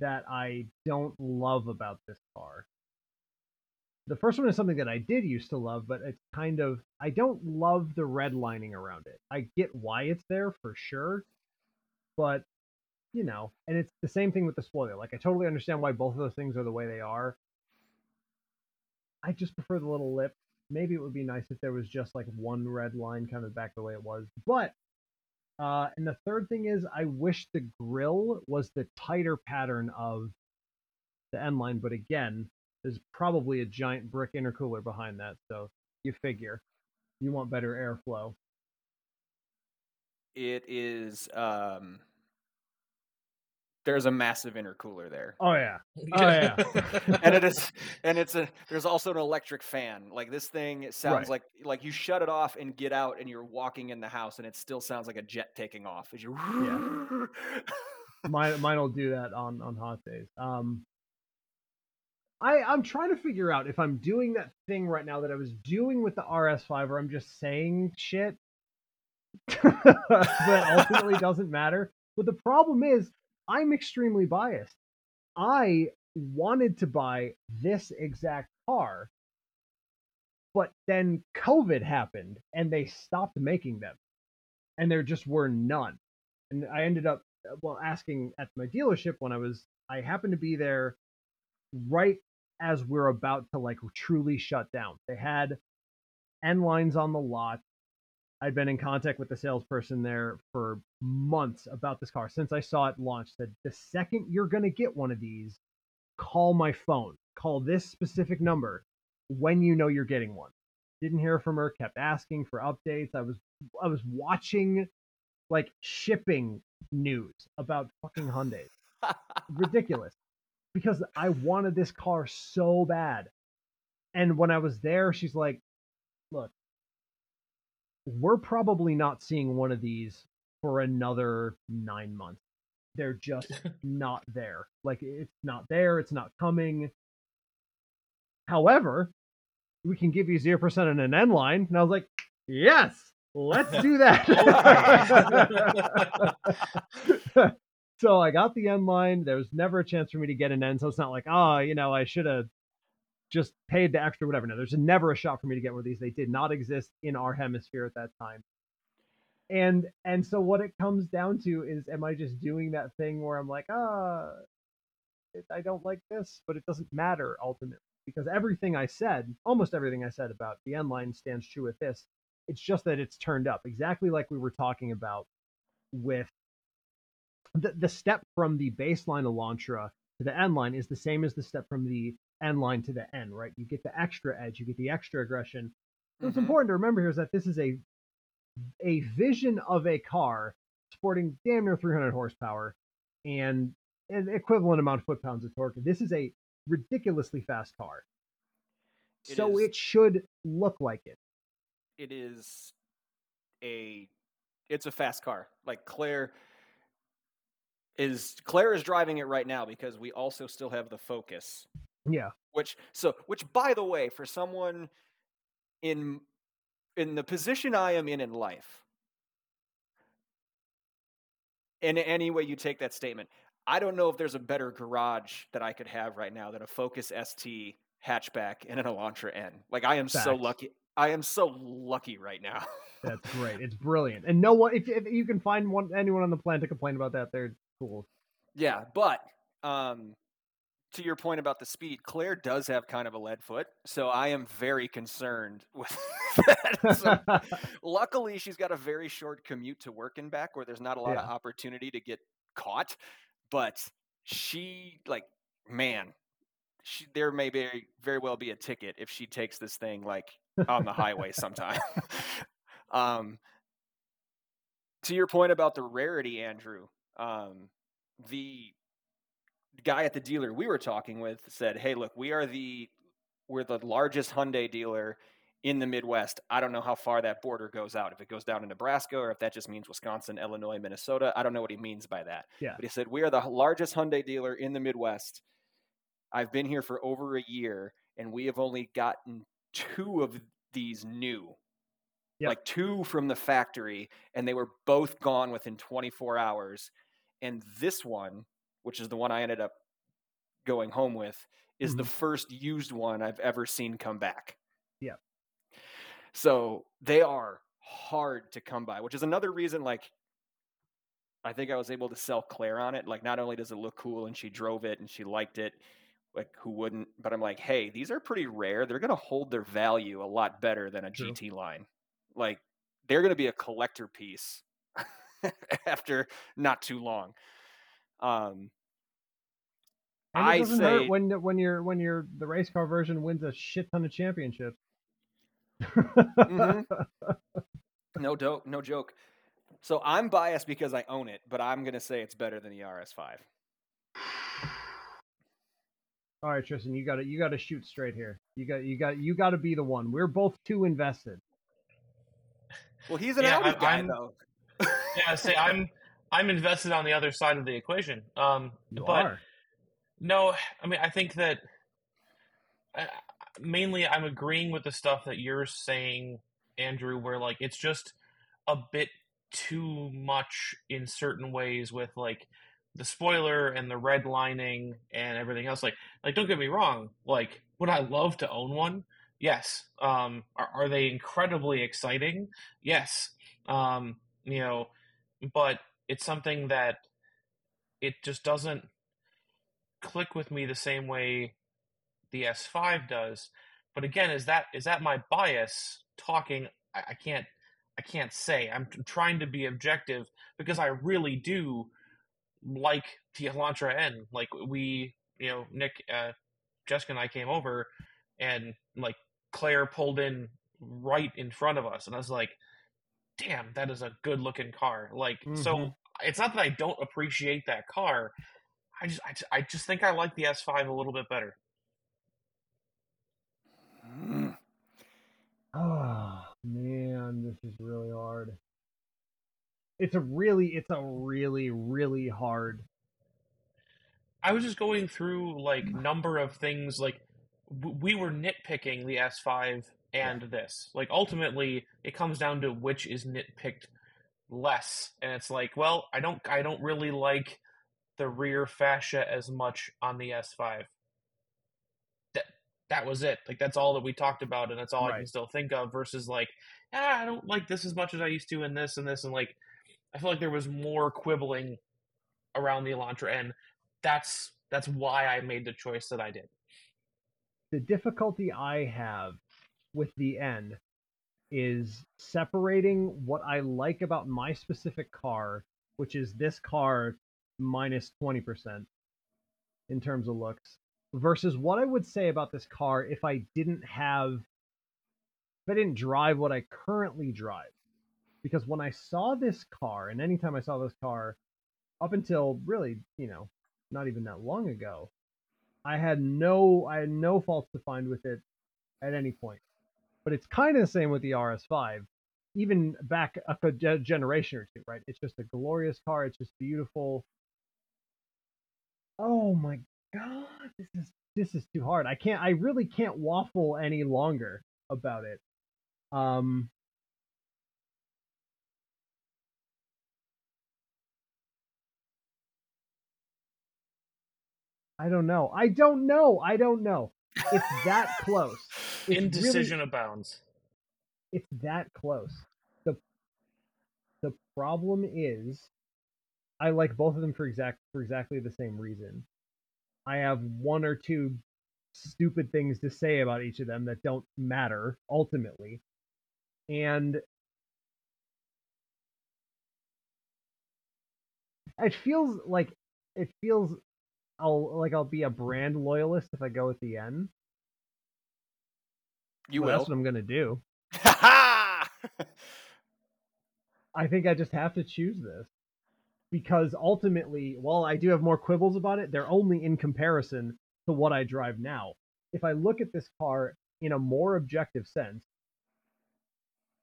that I don't love about this car. The first one is something that I did used to love, but it's kind of I don't love the red lining around it. I get why it's there for sure, but you know, and it's the same thing with the spoiler. Like I totally understand why both of those things are the way they are. I just prefer the little lip. Maybe it would be nice if there was just like one red line kind of back the way it was. But uh, and the third thing is, I wish the grill was the tighter pattern of the N line. But again, there's probably a giant brick intercooler behind that, so you figure you want better airflow. it is um there's a massive intercooler there. Oh yeah, Oh, yeah. and it is and it's a there's also an electric fan like this thing it sounds Right. like like you shut it off and get out and you're walking in the house and it still sounds like a jet taking off as you mine mine will do that on on hot days. Um, I I'm trying to figure out if I'm doing that thing right now that I was doing with the RS5, or I'm just saying shit, but ultimately doesn't matter. But the problem is, I'm extremely biased. I wanted to buy this exact car, but then COVID happened and they stopped making them, and there just were none. And I ended up well asking at my dealership when I was I happened to be there right as we're about to like truly shut down. They had N lines on the lot. I'd been in contact with the salesperson there for months about this car since I saw it launched. Said the second you're gonna get one of these, call my phone. Call this specific number when you know you're getting one. Didn't hear from her. Kept asking for updates. I was I was watching like shipping news about fucking Hyundai. Ridiculous. Because I wanted this car so bad. And when I was there, she's like, look, we're probably not seeing one of these for another nine months. They're just not there. Like, it's not there. It's not coming. However, we can give you 0% on an N line. And I was like, yes, let's do that. so I got the N line. There was never a chance for me to get an N. So it's not like, oh, you know, I should have just paid the extra, whatever. No, there's never a shot for me to get one of these. They did not exist in our hemisphere at that time. And and so what it comes down to is, am I just doing that thing where I'm like, ah, I don't like this, but it doesn't matter ultimately because everything I said, almost everything I said about the N line stands true with this. It's just that it's turned up exactly like we were talking about with the, the step from the baseline Elantra to the N line is the same as the step from the N line to the N, right? You get the extra edge, you get the extra aggression. What's Mhm. important to remember here is that this is a a vision of a car sporting damn near 300 horsepower and an equivalent amount of foot pounds of torque. This is a ridiculously fast car. It so is. it should look like it. it is a it's a fast car. Like Claire is Claire is driving it right now because we also still have the Focus, Yeah. which so which by the way, for someone in in the position I am in in life, in any way you take that statement, I don't know if there's a better garage that I could have right now than a Focus ST hatchback and an Elantra N. Like I am so lucky. I am so lucky right now. That's great. It's brilliant. And no one, if, if you can find one, anyone on the planet to complain about that, they're cool. Yeah, but um, to your point about the speed, Claire does have kind of a lead foot, so I am very concerned with that. So, luckily, she's got a very short commute to work and back, where there's not a lot of opportunity to get caught. But she, like, man, she, there may very very well be a ticket if she takes this thing like on the highway sometime. um, to your point about the rarity, Andrew, um, the guy at the dealer we were talking with said, "Hey, look, we are the we're the largest Hyundai dealer in the Midwest. I don't know how far that border goes out. If it goes down to Nebraska or if that just means Wisconsin, Illinois, Minnesota. I don't know what he means by that. Yeah. But he said we are the largest Hyundai dealer in the Midwest. I've been here for over a year, and we have only gotten two of these new." Yep. Like two from the factory, and they were both gone within 24 hours. And this one, which is the one I ended up going home with, is the Mhm. first used one I've ever seen come back. Yeah. So they are hard to come by, which is another reason, like, I think I was able to sell Claire on it. Like, not only does it look cool and she drove it and she liked it, like, who wouldn't? But I'm like, hey, these are pretty rare. They're going to hold their value a lot better than a True. GT line. Like, they're going to be a collector piece after not too long. Um, And it I doesn't say, hurt when when you're when you're the race car version wins a shit ton of championships. Mhm. no dope, no joke. So I'm biased because I own it, but I'm gonna say it's better than the RS5. All right, Tristan, you got to you got to shoot straight here. You got you got you got to be the one. We're both too invested. Well, he's an Yeah, Audi I- guy I'm- though. Yeah, say I'm I'm invested on the other side of the equation. Um, You but are. no, I mean I think that uh, mainly I'm agreeing with the stuff that you're saying, Andrew. Where like it's just a bit too much in certain ways with like the spoiler and the red lining and everything else. Like like don't get me wrong. Like would I love to own one? Yes. Um, are, are they incredibly exciting? Yes. Um, you know, but it's something that it just doesn't click with me the same way the S5 does. But again, is that is that my bias talking? I, I can't I can't say. I'm trying to be objective because I really do like the Elantra N. Like we, you know, Nick, uh, Jessica, and I came over, and like Claire pulled in right in front of us, and I was like, "Damn, that is a good looking car." Like, so Mhm. it's not that I don't appreciate that car. I just, I, just- I just think I like the S5 a little bit better. Mm. Oh man, this is really hard. It's a really, it's a really, really hard. I was just going through like number of things. Like we were nitpicking the S5 and this. Like ultimately, it comes down to which is nitpicked less, and it's like, well, I don't, I don't really like the rear fascia as much on the S5. That that was it. Like that's all that we talked about, and that's all I can still think of. Versus like, ah, I don't like this as much as I used to, in this and this, and like, I feel like there was more quibbling around the Elantra and that's that's why I made the choice that I did. The difficulty I have with the N is separating what I like about my specific car, which is this car minus 20% in terms of looks versus what I would say about this car if I didn't have if I didn't drive what I currently drive. Because when I saw this car, and anytime I saw this car, up until really, you know, not even that long ago, I had no I had no faults to find with it at any point. But it's kind of the same with the RS5, even back a generation or two, right? It's just a glorious car. It's just beautiful. Oh my god, this is this is too hard. I can't. I really can't waffle any longer about it. Um. I don't know. I don't know. I don't know. It's that close. Indecision really, abounds. It's that close. the The problem is, I like both of them for exact for exactly the same reason. I have one or two stupid things to say about each of them that don't matter ultimately. And it feels like it feels I'll like I'll be a brand loyalist if I go with the N. You Well, will. That's what I'm gonna do. I think I just have to choose this because ultimately, while I do have more quibbles about it, they're only in comparison to what I drive now. If I look at this car in a more objective sense,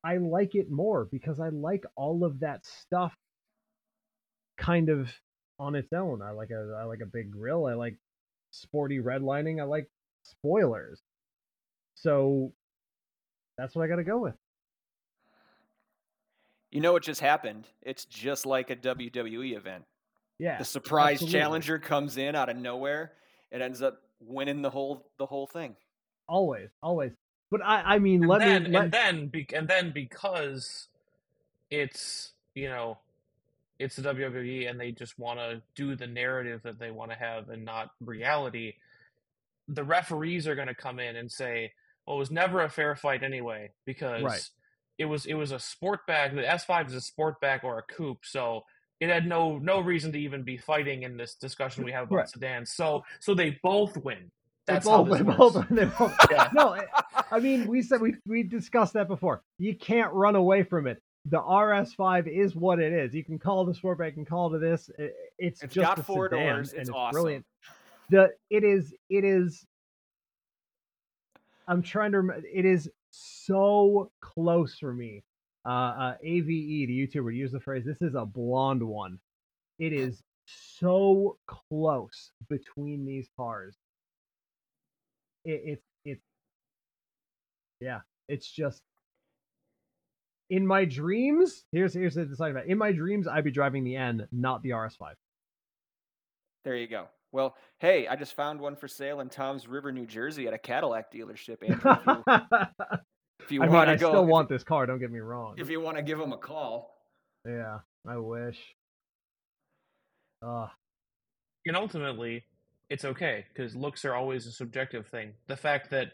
I like it more because I like all of that stuff kind of on its own. I like a I like a big grill. I like sporty redlining. I like spoilers. So that's what I got to go with. You know what just happened? It's just like a WWE event. Yeah. The surprise absolutely. challenger comes in out of nowhere and ends up winning the whole the whole thing. Always, always. But I I mean, And let then, me let, and then, be, and then, because it's you know, it's the WWE, and they just want to do the narrative that they want to have, and not reality. The referees are going to come in and say, "Well, it was never a fair fight anyway because Right. it was it was a sportback. The S5 is a sportback or a coupe, so." It had no no reason to even be fighting in this discussion we have about Right. sedans. So so they both win. They That's both- how they works. both- they both- Yeah. no, I- I mean, we said we we discussed that before. You can't run away from it. The RS5 is what it is. You can call it a sportback, you can call it this. It, it's, It's just got a four sedan, doors. and It's it's awesome. brilliant. The it is it is. I'm trying to. It is so close for me. Uh, uh, AVE, the YouTuber, used the phrase, "This is a blonde one." It is so close between these cars. It, it's it's yeah, it's just in my dreams. Here's here's the deciding fact. In my dreams, I'd be driving the N, not the RS5. There you go. Well, hey, I just found one for sale in Toms River, New Jersey, at a Cadillac dealership. Andrew, if you, you want I to go, I still want this car. Don't get me wrong. if you want to give him a call. Yeah, I wish. Uh, and ultimately it's okay because looks are always a subjective thing the fact that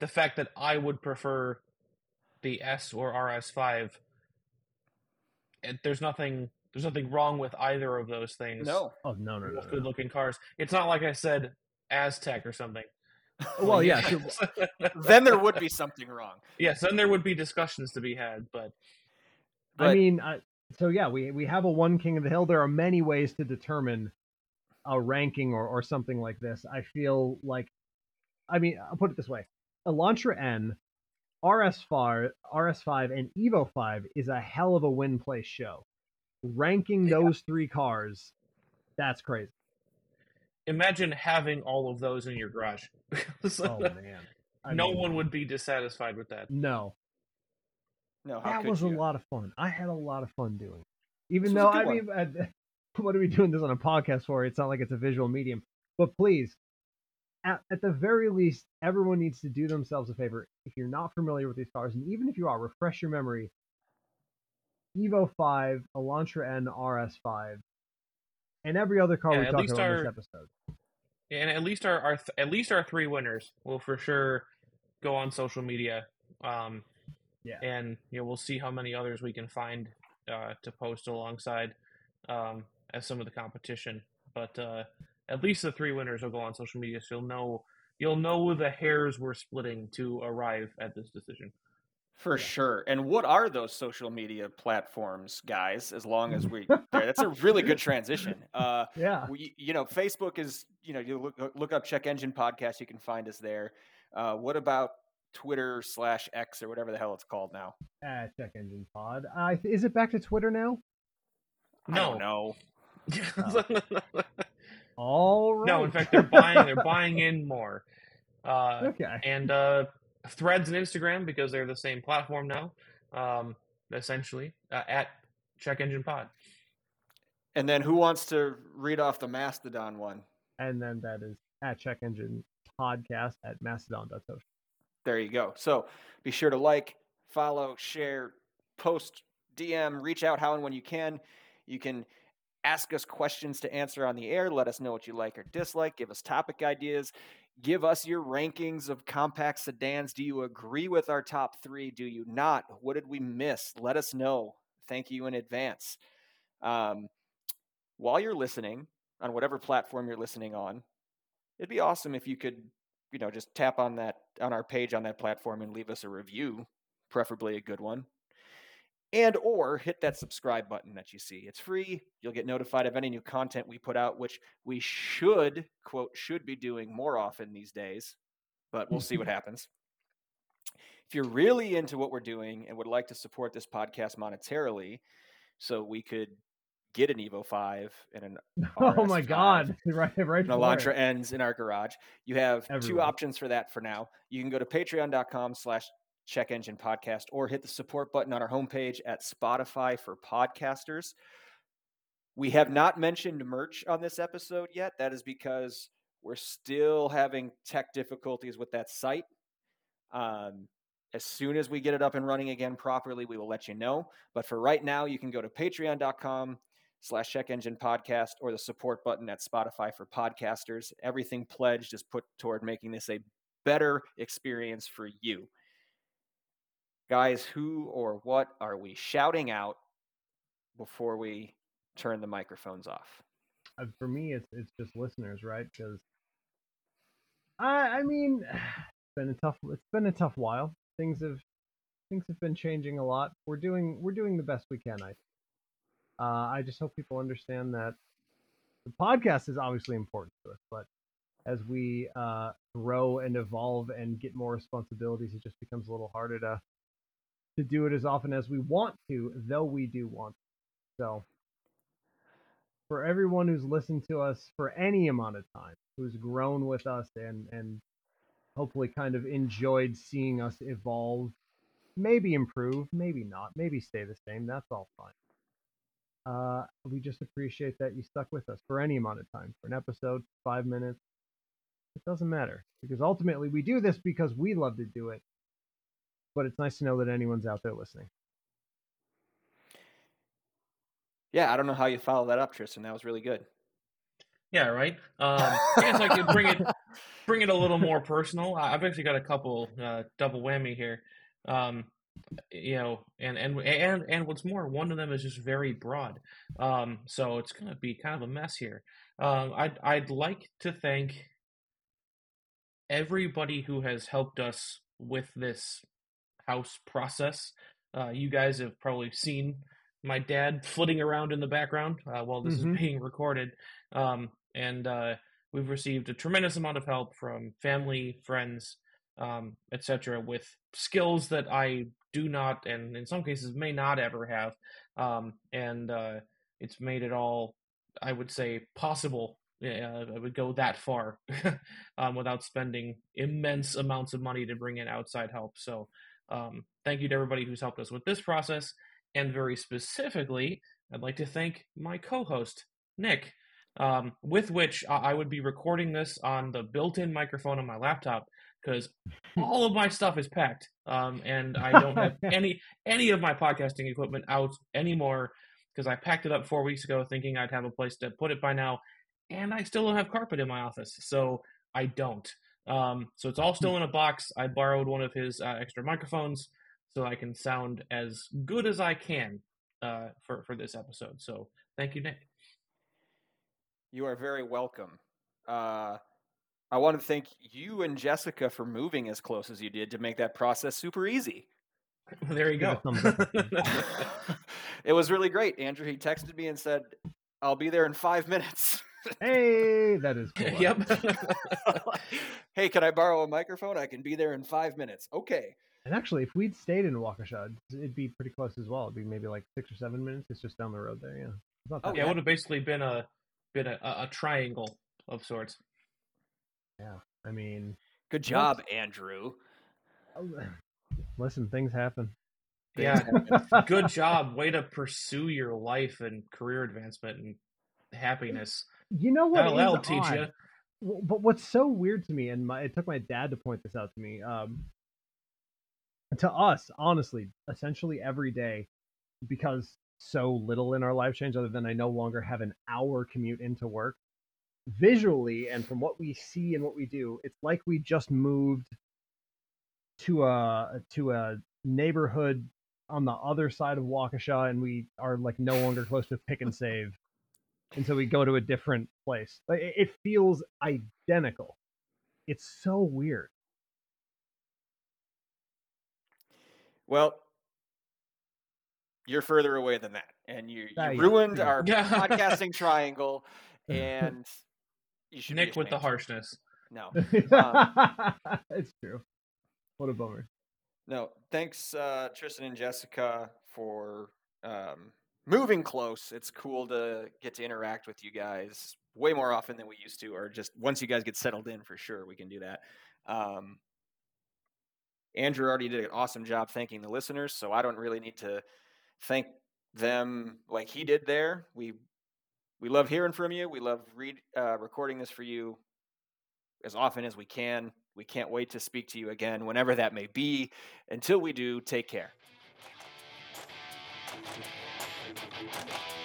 the fact that i would prefer the s or rs5 there's nothing there's nothing wrong with either of those things No. oh no, no, no. good looking cars it's not like i said Aztek or something Well, yeah, sure. then there would be something wrong. yes then there would be discussions to be had but I mean, I, so yeah, we we have a one king of the hill. There are many ways to determine a ranking or or something like this. I feel like, I mean, I'll put it this way: Elantra N, RS5, RS5, and Evo 5 is a hell of a win place show. Ranking Yeah. those three cars, that's crazy. imagine having all of those in your garage Oh man, I no mean, one would be dissatisfied with that No, No, how that was you? a lot of fun. I had a lot of fun doing. it. Even This though I a I mean, I- what are we doing this on a podcast for? It's not like it's a visual medium. But please, at, at the very least, everyone needs to do themselves a favor. If you're not familiar with these cars, and even if you are, refresh your memory. Evo 5, Elantra N RS5, and every other car Yeah, we talked about in this episode. and at least our, our th- at least our three winners will for sure go on social media um Yeah. and you know we'll see how many others we can find uh to post alongside um as some of the competition. But uh, at least the three winners will go on social media, so you'll know you'll know the hairs we're splitting to arrive at this decision. For yeah. sure. And what are those social media platforms, guys? As long as we, that's a really good transition. Uh, yeah. We, you know, Facebook is, you know, you look, look up Check Engine Podcast, you can find us there. Uh, what about Twitter slash X or whatever the hell it's called now? Uh, Check Engine Pod. Uh, is it back to Twitter now? No. no. All right. No, in fact, they're buying. They're buying in more. Uh, okay. And uh, Threads and Instagram because they're the same platform now, um, essentially uh, at Check Engine Pod. And then who wants to read off the Mastodon one? And then that is at Check Engine Podcast at mastodon.social. There you go. So be sure to like, follow, share, post, DM, reach out how and when you can. You can ask us questions to answer on the air. Let us know what you like or dislike. Give us topic ideas. Give us your rankings of compact sedans. Do you agree with our top three? Do you not? What did we miss? Let us know. Thank you in advance. Um, while you're listening on whatever platform you're listening on, it'd be awesome if you could, you know, just tap on that on our page on that platform and leave us a review, preferably a good one and or hit that subscribe button that you see. It's free. You'll get notified of any new content we put out which we should quote should be doing more often these days but we'll see what happens. If you're really into what we're doing and would like to support this podcast monetarily so we could get an evo 5 and an oh my god. Right right an Elantra Ns in our garage you have Everyone. two options for that for now. You can go to patreon.com slash Check Engine Podcast or hit the support button on our homepage at Spotify for podcasters. We have not mentioned merch on this episode yet. That is because we're still having tech difficulties with that site. Um, as soon as we get it up and running again properly, we will let you know. But for right now, you can go to patreon.com slash check engine podcast or the support button at Spotify for podcasters. Everything pledged is put toward making this a better experience for you guys, who or what are we shouting out before we turn the microphones off? Uh, for me, it's it's just listeners, right? Because I I mean, it's been a tough it's been a tough while. Things have things have been changing a lot. We're doing we're doing the best we can. I uh, I just hope people understand that the podcast is obviously important to us, but as we uh, grow and evolve and get more responsibilities, it just becomes a little harder to to do it as often as we want to, though we do want to. So, for everyone who's listened to us for any amount of time, who's grown with us and and hopefully kind of enjoyed seeing us evolve, maybe improve, maybe not, maybe stay the same. That's all fine. Uh, we just appreciate that you stuck with us for any amount of time, for an episode, five minutes. It doesn't matter because ultimately we do this because we love to do it but it's nice to know that anyone's out there listening. Yeah, I don't know how you follow that up, Tristan. That was really good. Yeah, right. Um, I guess I could bring it bring it a little more personal. I've actually got a couple uh, double whammy here. Um, you know, and and and and what's more, one of them is just very broad. Um, so it's gonna be kind of a mess here. Um, I'd I'd like to thank everybody who has helped us with this house process. Uh, you guys have probably seen my dad flitting around in the background uh, while this mm-hmm. is being recorded. Um, and uh, we've received a tremendous amount of help from family, friends, um, etc., with skills that I do not, and in some cases may not ever have. Um, and uh, it's made it all, I would say, possible. Yeah, I would go that far um, without spending immense amounts of money to bring in outside help. So um, thank you to everybody who's helped us with this process. And very specifically, I'd like to thank my co host, Nick, um, with which I would be recording this on the built in microphone on my laptop because all of my stuff is packed um, and I don't have any any of my podcasting equipment out anymore because I packed it up four weeks ago thinking I'd have a place to put it by now, and I still don't have carpet in my office, so I don't. Um, so it's all still in a box. I borrowed one of his uh, extra microphones so I can sound as good as I can uh, for for this episode. So thank you, Nick. You are very welcome. Uh, I want to thank you and Jessica for moving as close as you did to make that process super easy. There you go. it was really great. Andrew, he texted me and said, I'll be there in five minutes. Hey, that is cool. yep. hey, can I borrow a microphone? I can be there in five minutes. Okay. And actually, if we'd stayed in Waukesha, it'd be pretty close as well. It'd be maybe like six or seven minutes. It's just down the road there. Yeah. It's not Oh, that yeah, it would have basically been a been a, a, a triangle of sorts. Yeah. I mean, Good job, Andrew. Oh, listen, things happen. Yeah. Good job. Way to pursue your life and career advancement and happiness. You know what? That'll, that'll teach you. But what's so weird to me, and my, it took my dad to point this out to me. Um, to us, honestly, essentially every day, because so little in our life change, other than I no longer have an hour commute into work. Visually, and from what we see and what we do, it's like we just moved to a to a neighborhood on the other side of Waukesha, and we are like no longer close to Pick 'n Save and so we go to a different place. Like, It it feels identical. It's so weird. Well, you're further away than that, and you, you yeah, ruined yeah. our Yeah. podcasting triangle, and you should Nick with the harshness. No, it's true. What a bummer. no. Thanks, uh, Tristan and Jessica, for um, moving close. It's cool to get to interact with you guys way more often than we used to, or just once you guys get settled in, for sure, we can do that. Um, Andrew already did an awesome job thanking the listeners, so I don't really need to thank them like he did there. We we love hearing from you. We love read uh, recording this for you as often as we can. We can't wait to speak to you again, whenever that may be. Until we do, take care. Thank you.